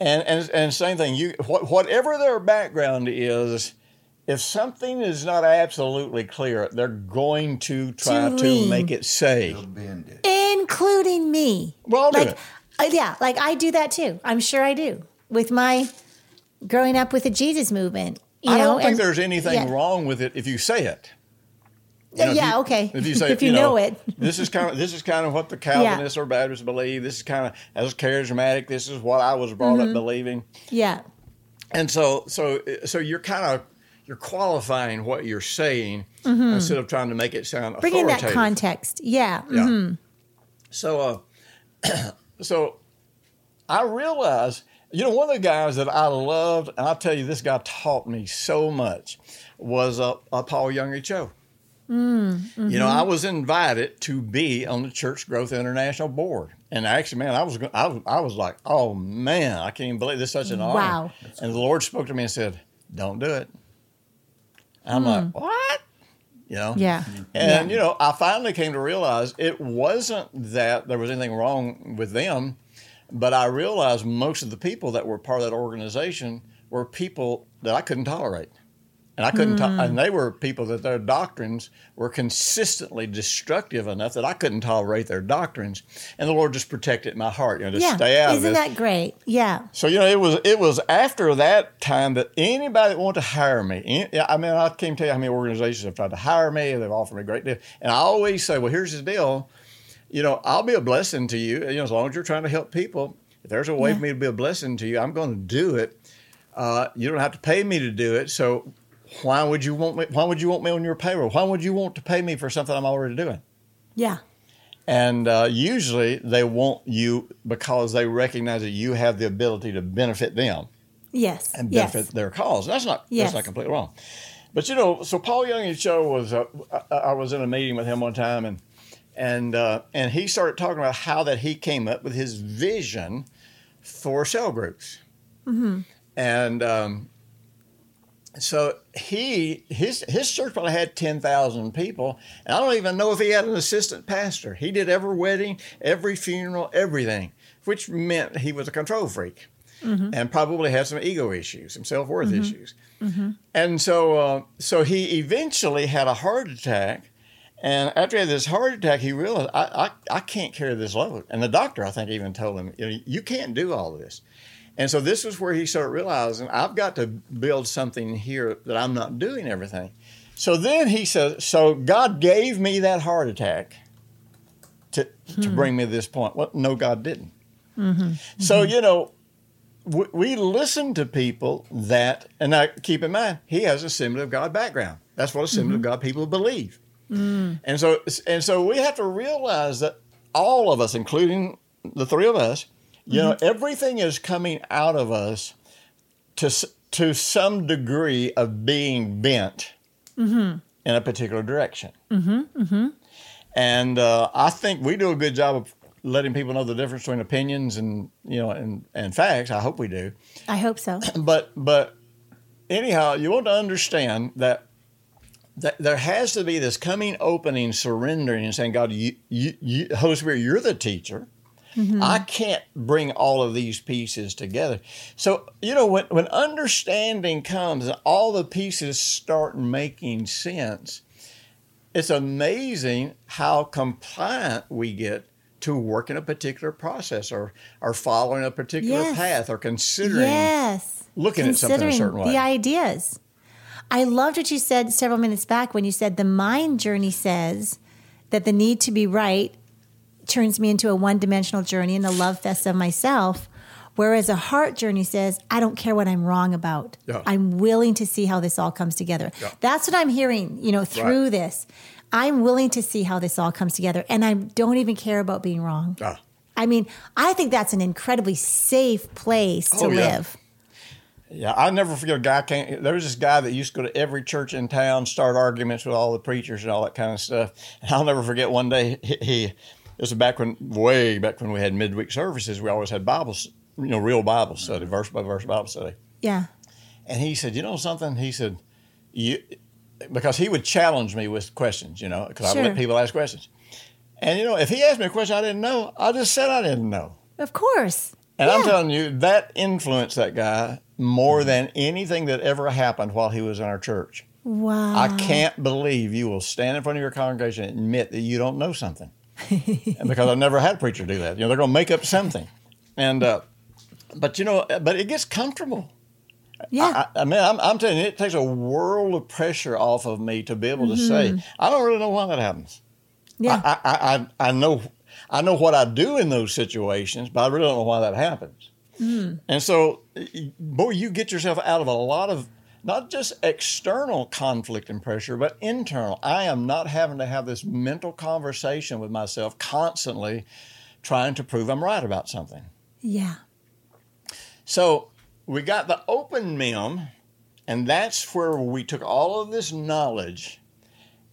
And, and and same thing. You what, whatever their background is, if something is not absolutely clear, they're going to try To to, make it say. It. including me. Well, like, uh, yeah, like I do that too. I'm sure I do with my growing up with the Jesus movement. You I know, don't think and- there's anything yeah. wrong with it if you say it. You know, if yeah, you- okay. If you say, If you know it. this is kind of this is kind of what the Calvinists or Baptists believe. This is kind of as charismatic. This is what I was brought Mm-hmm. up believing. Yeah, And so, so, so you're kind of you're qualifying what you're saying instead of trying to make it sound Mm-hmm. bringing that context. Yeah, Yeah. mhm. So, uh, so I realized, you know, one of the guys that I loved, and I'll tell you, this guy taught me so much, was uh, uh, Paul Yonggi Cho. You know, I was invited to be on the Church Growth International Board, and actually, man, I was I was, I was like, oh man, I can't even believe this is such an honor. Wow. And the Lord spoke to me and said, "Don't do it." And I'm like, hmm. what? You know? yeah, And you know, I finally came to realize it wasn't that there was anything wrong with them, but I realized most of the people that were part of that organization were people that I couldn't tolerate. And I couldn't talk, and they were people that their doctrines were consistently destructive enough that I couldn't tolerate their doctrines. And the Lord just protected my heart, you know, to Yeah. stay out Isn't of this. that great? Yeah. So you know, it was it was after that time that anybody that wanted to hire me. any- I mean, I can't tell you how many organizations have tried to hire me. They've offered me a great deal, and I always say, "Well, here's the deal. You know, I'll be a blessing to you. You know, as long as you're trying to help people. If there's a way Yeah. for me to be a blessing to you, I'm going to do it. Uh, you don't have to pay me to do it. So why would you want me? Why would you want me on your payroll? Why would you want to pay me for something I'm already doing? Yeah. And uh, usually they want you because they recognize that you have the ability to benefit them Yes. and yes. benefit their cause. And that's not Yes. that's not completely wrong. But you know, so Paul Young Young's show was uh, I, I was in a meeting with him one time, and and uh, and he started talking about how that he came up with his vision for cell groups, and um, so he his his church probably had ten thousand people, and I don't even know if he had an assistant pastor. He did every wedding, every funeral, everything, which meant he was a control freak, mm-hmm. and probably had some ego issues, some self worth mm-hmm. issues, mm-hmm. and so uh, so he eventually had a heart attack. And after he had this heart attack, he realized I, I, I can't carry this load. And the doctor, I think, even told him, you, know, you can't do all this. And so this was where he started realizing I've got to build something here that I'm not doing everything. So then he says, so God gave me that heart attack to to hmm. bring me to this point. Well, no, God didn't. Mm-hmm. So mm-hmm. you know, we, we listen to people that, and now keep in mind, he has a Assembly of God background. That's what Assembly of mm-hmm. God people believe. Mm. And so, and so we have to realize that all of us, including the three of us, you know, mm-hmm. everything is coming out of us to to some degree of being bent mm-hmm. in a particular direction. Mm-hmm. And uh, I think we do a good job of letting people know the difference between opinions and you know and, and facts. I hope we do. I hope so. But but anyhow, you want to understand that that there has to be this coming opening, surrendering, and saying, God, you, you, you Holy Spirit, you're the teacher. Mm-hmm. I can't bring all of these pieces together. So, you know, when, when understanding comes and all the pieces start making sense, it's amazing how compliant we get to work in a particular process or, or following a particular Yes. path or considering Yes. looking at something a certain way. The ideas. I loved what you said several minutes back when you said the mind journey says that the need to be right turns me into a one dimensional journey and a love fest of myself. Whereas a heart journey says, I don't care what I'm wrong about. Yeah. I'm willing to see how this all comes together. Yeah. That's what I'm hearing, you know, through Right. this. I'm willing to see how this all comes together. And I don't even care about being wrong. Ah. I mean, I think that's an incredibly safe place to Oh, yeah. live. Yeah, I'll never forget a guy came. There was this guy that used to go to every church in town, start arguments with all the preachers and all that kind of stuff. And I'll never forget one day he. he this was back when, way back when we had midweek services. We always had Bibles, you know, real Bible study, mm-hmm. verse by verse Bible study. Yeah. And he said, "You know something?" He said, "You," because he would challenge me with questions, you know, because I let people ask questions. And you know, if he asked me a question I didn't know, I just said I didn't know. Of course. And I'm telling you, that influenced that guy more mm-hmm. than anything that ever happened while he was in our church. Wow. I can't believe you will stand in front of your congregation and admit that you don't know something. Because I've never had a preacher do that. You know, they're going to make up something. And, uh, but you know, but it gets comfortable. Yeah. I, I mean, I'm, I'm telling you, it takes a world of pressure off of me to be able to say, I don't really know why that happens. yeah. I, I, I, I know I know what I do in those situations, but I really don't know why that happens. And so, boy, you get yourself out of a lot of not just external conflict and pressure, but internal. I am not having to have this mental conversation with myself constantly trying to prove I'm right about something. yeah. So we got the open mem, and that's where we took all of this knowledge.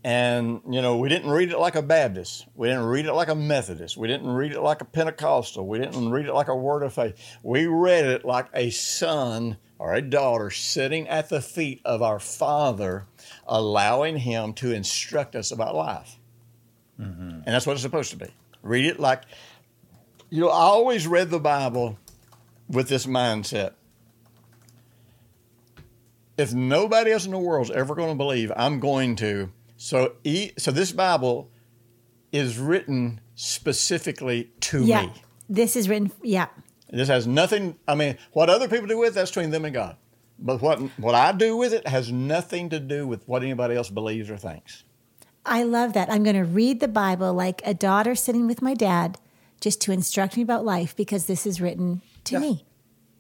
And, you know, we didn't read it like a Baptist. We didn't read it like a Methodist. We didn't read it like a Pentecostal. We didn't read it like a Word of Faith. We read it like a son or a daughter sitting at the feet of our Father, allowing Him to instruct us about life. Mm-hmm. And that's what it's supposed to be. Read it like, you know, I always read the Bible with this mindset. if nobody else in the world is ever going to believe, I'm going to. So, e, so this Bible is written specifically to Yeah. me. This is written. Yeah. This has nothing. I mean, what other people do with it, that's between them and God. But what what I do with it has nothing to do with what anybody else believes or thinks. I love that. I'm going to read the Bible like a daughter sitting with my dad just to instruct me about life because this is written to Yeah. me.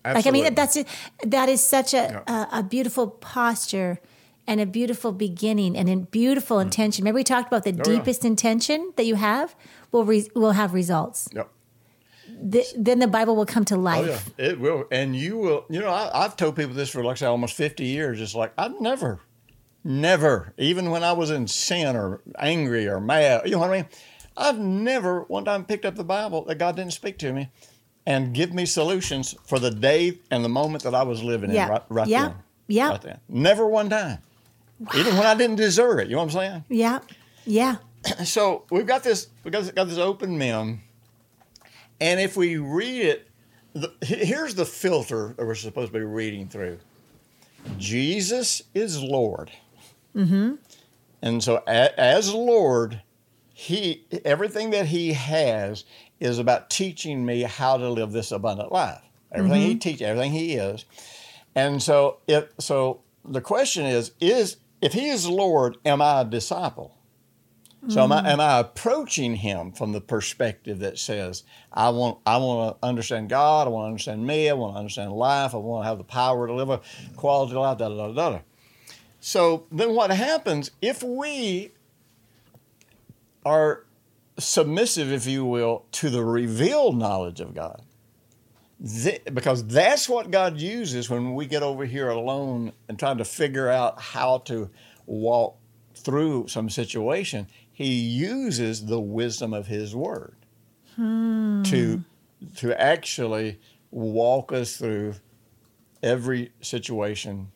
Absolutely. Like, I mean, that's a, that is such a, a, a beautiful posture and a beautiful beginning and a beautiful intention. Remember, we talked about the Mm. Oh, yeah. deepest intention that you have will re, will have results. Yep. Th- then the Bible will come to Oh life. yeah, it will, and you will. You know, I, I've told people this for like say almost fifty years. It's like I've never, never, even when I was in sin or angry or mad. You know what I mean? I've never one time picked up the Bible that God didn't speak to me and give me solutions for the day and the moment that I was living Yeah. in right, right Yeah. then. Yeah. Right then. Never one time. Even when I didn't deserve it. You know what I'm saying? Yeah, yeah, so we've got this we've got this, got this open mem and if we read it the, here's the filter that we're supposed to be reading through. Jesus is lord. Mm-hmm. and so a, as lord he everything that he has is about teaching me how to live this abundant life. Everything he teaches everything he is. And so if so the question is is if he is lord am i a disciple so am I, mm. am I approaching him from the perspective that says I want I want to understand God, I want to understand me, I want to understand life, I want to have the power to live a quality life, da da da da. da. So then what happens if we are submissive, if you will, to the revealed knowledge of God? Th- because that's what God uses when we get over here alone and trying to figure out how to walk through some situation. He uses the wisdom of His Word hmm. to to actually walk us through every situation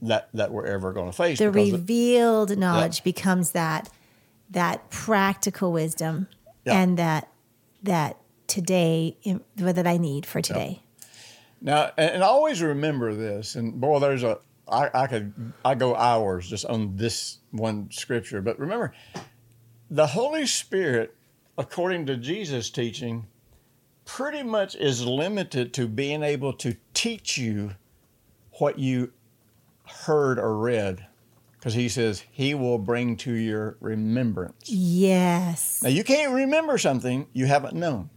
that that we're ever going to face. the it- revealed knowledge becomes that that practical wisdom Yeah. and that that today that I need for today. Now, and, and always remember this. And boy, there's a I, I could I go hours just on this one scripture. But remember, the Holy Spirit, according to Jesus' teaching, pretty much is limited to being able to teach you what you heard or read, because He says He will bring to your remembrance. Yes. Now, you can't remember something you haven't known.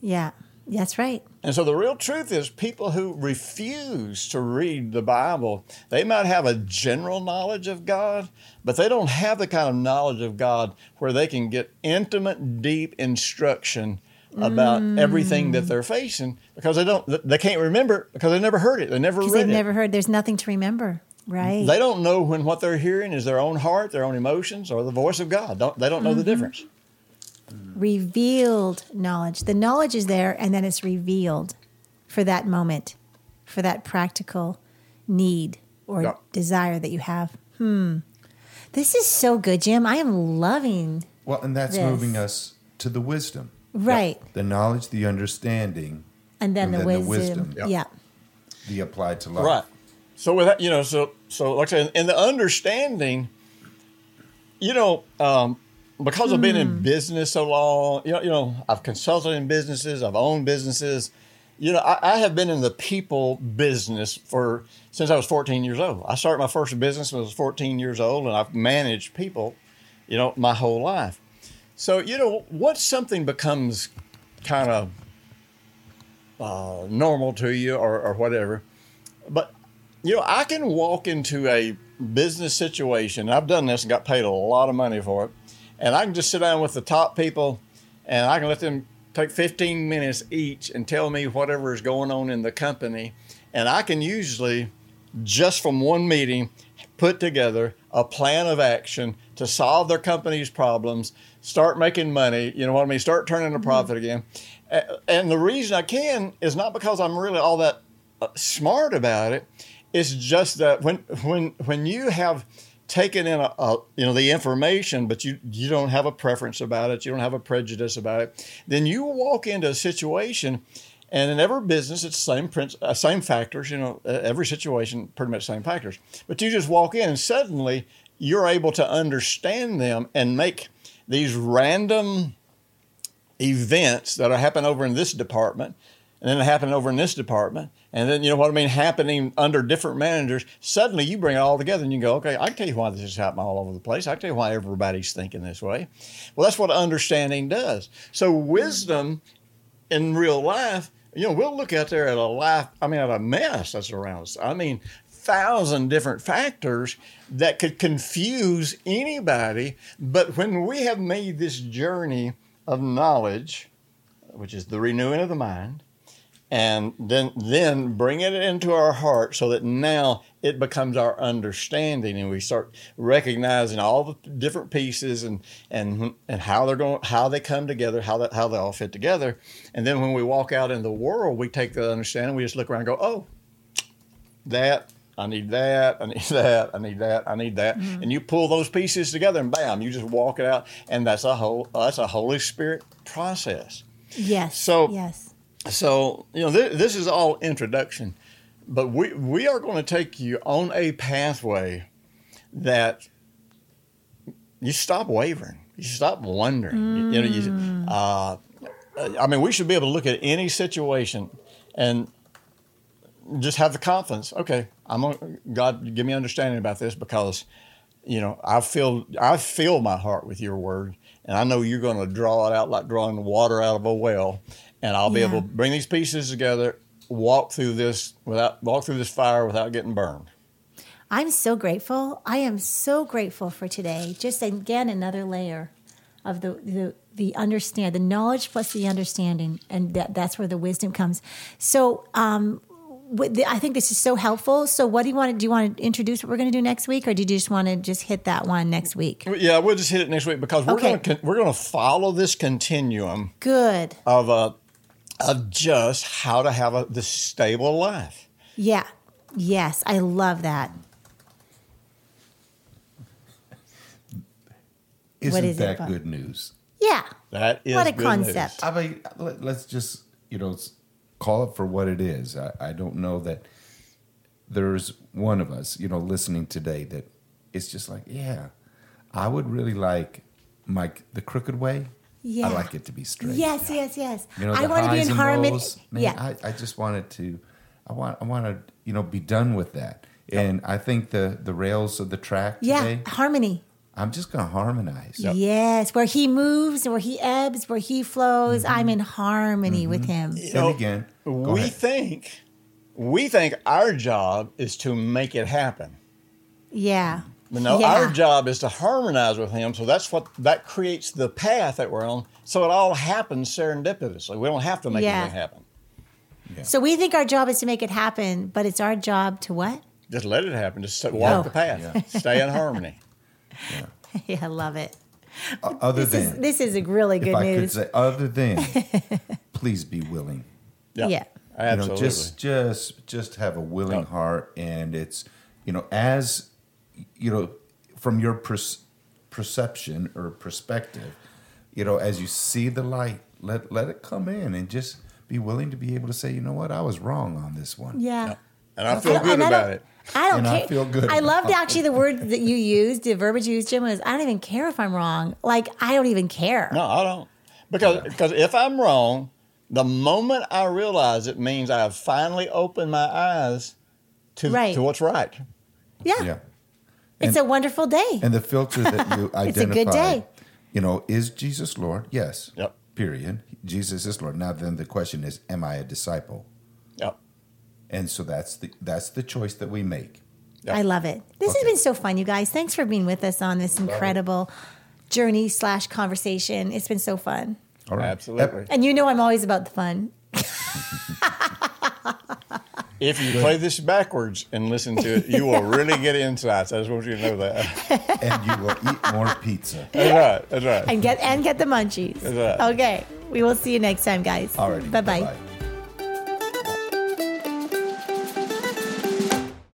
Yeah. That's right. And so the real truth is people who refuse to read the Bible, they might have a general knowledge of God, but they don't have the kind of knowledge of God where they can get intimate, deep instruction about mm. everything that they're facing because they don't they can't remember because they never heard it. They never read they've it. never heard there's nothing to remember. Right. They don't know when what they're hearing is their own heart, their own emotions, or the voice of God. Don't, they don't know the mm-hmm. difference. Revealed knowledge. The knowledge is there and then it's revealed for that moment, for that practical need or Yeah. desire that you have. Hmm. This is so good, Jim. I am loving. Well, and that's This. moving us to the wisdom, Right. the knowledge, the understanding, And then And the then the wisdom. wisdom. Yeah. Yeah. the applied to life. Right. So with that, you know, so so like I said, in the understanding, you know, um, because I've been in business so long, you know, you know, I've consulted in businesses, I've owned businesses. You know, I, I have been in the people business for since I was 14 years old. I started my first business when I was 14 years old, and I've managed people, you know, my whole life. So you know, once something becomes kind of uh, normal to you or, or whatever, but you know, I can walk into a business situation. I've done this and got paid a lot of money for it. And I can just sit down with the top people and I can let them take 15 minutes each and tell me whatever is going on in the company. And I can usually, just from one meeting, put together a plan of action to solve their company's problems, start making money, you know what I mean, start turning a profit again. And the reason I can is not because I'm really all that uh, smart about it. It's just that when when when you have taken in a, a you know the information, but you you don't have a preference about it, you don't have a prejudice about it, then you walk into a situation, And in every business, it's same princ- uh, same factors. You know, uh, every situation, pretty much the same factors. But you just walk in, and suddenly you're able to understand them and make these random events that are happening over in this department and then happen over in this department and then you know what i mean? Happening under different managers suddenly you bring it all together and you go okay i can tell you why this is happening all over the place. I can tell you why everybody's thinking this way. Well that's what understanding does. So wisdom in real life you know we'll look out there at a life i mean at a mess that's around us. I mean thousand different factors that could confuse anybody. But when we have made this journey of knowledge, which is the renewing of the mind, and then then bring it into our heart so that now it becomes our understanding and we start recognizing all the different pieces and and and how they're going how they come together how that how they all fit together and then when we walk out in the world we take the understanding we just look around and go oh that I need that, I need that, I need that, I need that, mm-hmm. and you pull those pieces together, and bam, you just walk it out, and that's a whole that's a Holy Spirit process. Yes. So yes. So you know th- this is all introduction, but we we are going to take you on a pathway that you stop wavering, you stop wondering. Mm. You, know, you, mm. uh, I mean, we should be able to look at any situation and just have the confidence. Okay, I'm gonna, God, give me understanding about this because, you know, I feel I feel my heart with Your word, and I know You're going to draw it out like drawing water out of a well, and I'll be yeah. able to bring these pieces together, walk through this without walk through this fire without getting burned. I'm so grateful. I am so grateful for today. Just again another layer of the the the understand the knowledge plus the understanding and that that's where the wisdom comes so um I think this is so helpful. So, what do you want to do? You want to introduce what we're going to do next week, or do you just want to just hit that one next week? Yeah, we'll just hit it next week because we're okay. going to we're going to follow this continuum. Good of uh, of just how to have a this stable life. Yeah. Yes, I love that. Isn't what is that good news? Yeah. That is what a concept. News. I mean, let's just you know call it for what it is. I, I don't know that there's one of us, you know, listening today that it's just like, yeah, I would really like my the crooked way. Yeah. I like it to be straight. Yes, yes, yes. You know, I want to be in harmony. yeah. I, I just wanted to I want I want to, you know, be done with that. And I think the the rails of the track today, yeah, harmony. I'm just going to harmonize. Yep. Yes, where he moves, where he ebbs, where he flows, mm-hmm. I'm in harmony mm-hmm. with him. You know, and again, we ahead. think we think our job is to make it happen. Yeah. But no, yeah. our job is to harmonize with him. So that's what that creates the path that we're on. So it all happens serendipitously. We don't have to make yeah. anything happen. Yeah. So we think our job is to make it happen, but it's our job to what? Just let it happen. Just walk oh. the path. Stay in harmony. Yeah, yeah I love it. Uh, other this than is, this is a really good if I news. Could say, other than, please be willing. Yeah, yeah. absolutely. You know, just just just have a willing yep. heart, and it's you know as you know from your per- perception or perspective, you know as you see the light, let let it come in, and just be willing to be able to say, you know what, I was wrong on this one. Yeah, yep. and I feel good about it. I don't and care. I feel good. I loved actually the word that you used, the verbiage you used, Jim, was I don't even care if I'm wrong. Like I don't even care. No, I don't. Because because if I'm wrong, the moment I realize it means I have finally opened my eyes to right. to what's right. Yeah. Yeah. It's and, a wonderful day. And the filter that you identify. it's a good day. You know, is Jesus Lord? Yes. Yep. Period. Jesus is Lord. Now then the question is, am I a disciple? Yep. And so that's the that's the choice that we make. Yep. I love it. This okay. has been so fun, you guys. Thanks for being with us on this incredible journey slash conversation. It's been so fun. All right. Absolutely. And you know I'm always about the fun. if you play this backwards and listen to it, you will really get insights. I just want you to know that. and you will eat more pizza. That's right. That's right. And get and get the munchies. That's right. Okay. We will see you next time, guys. All right. Bye bye.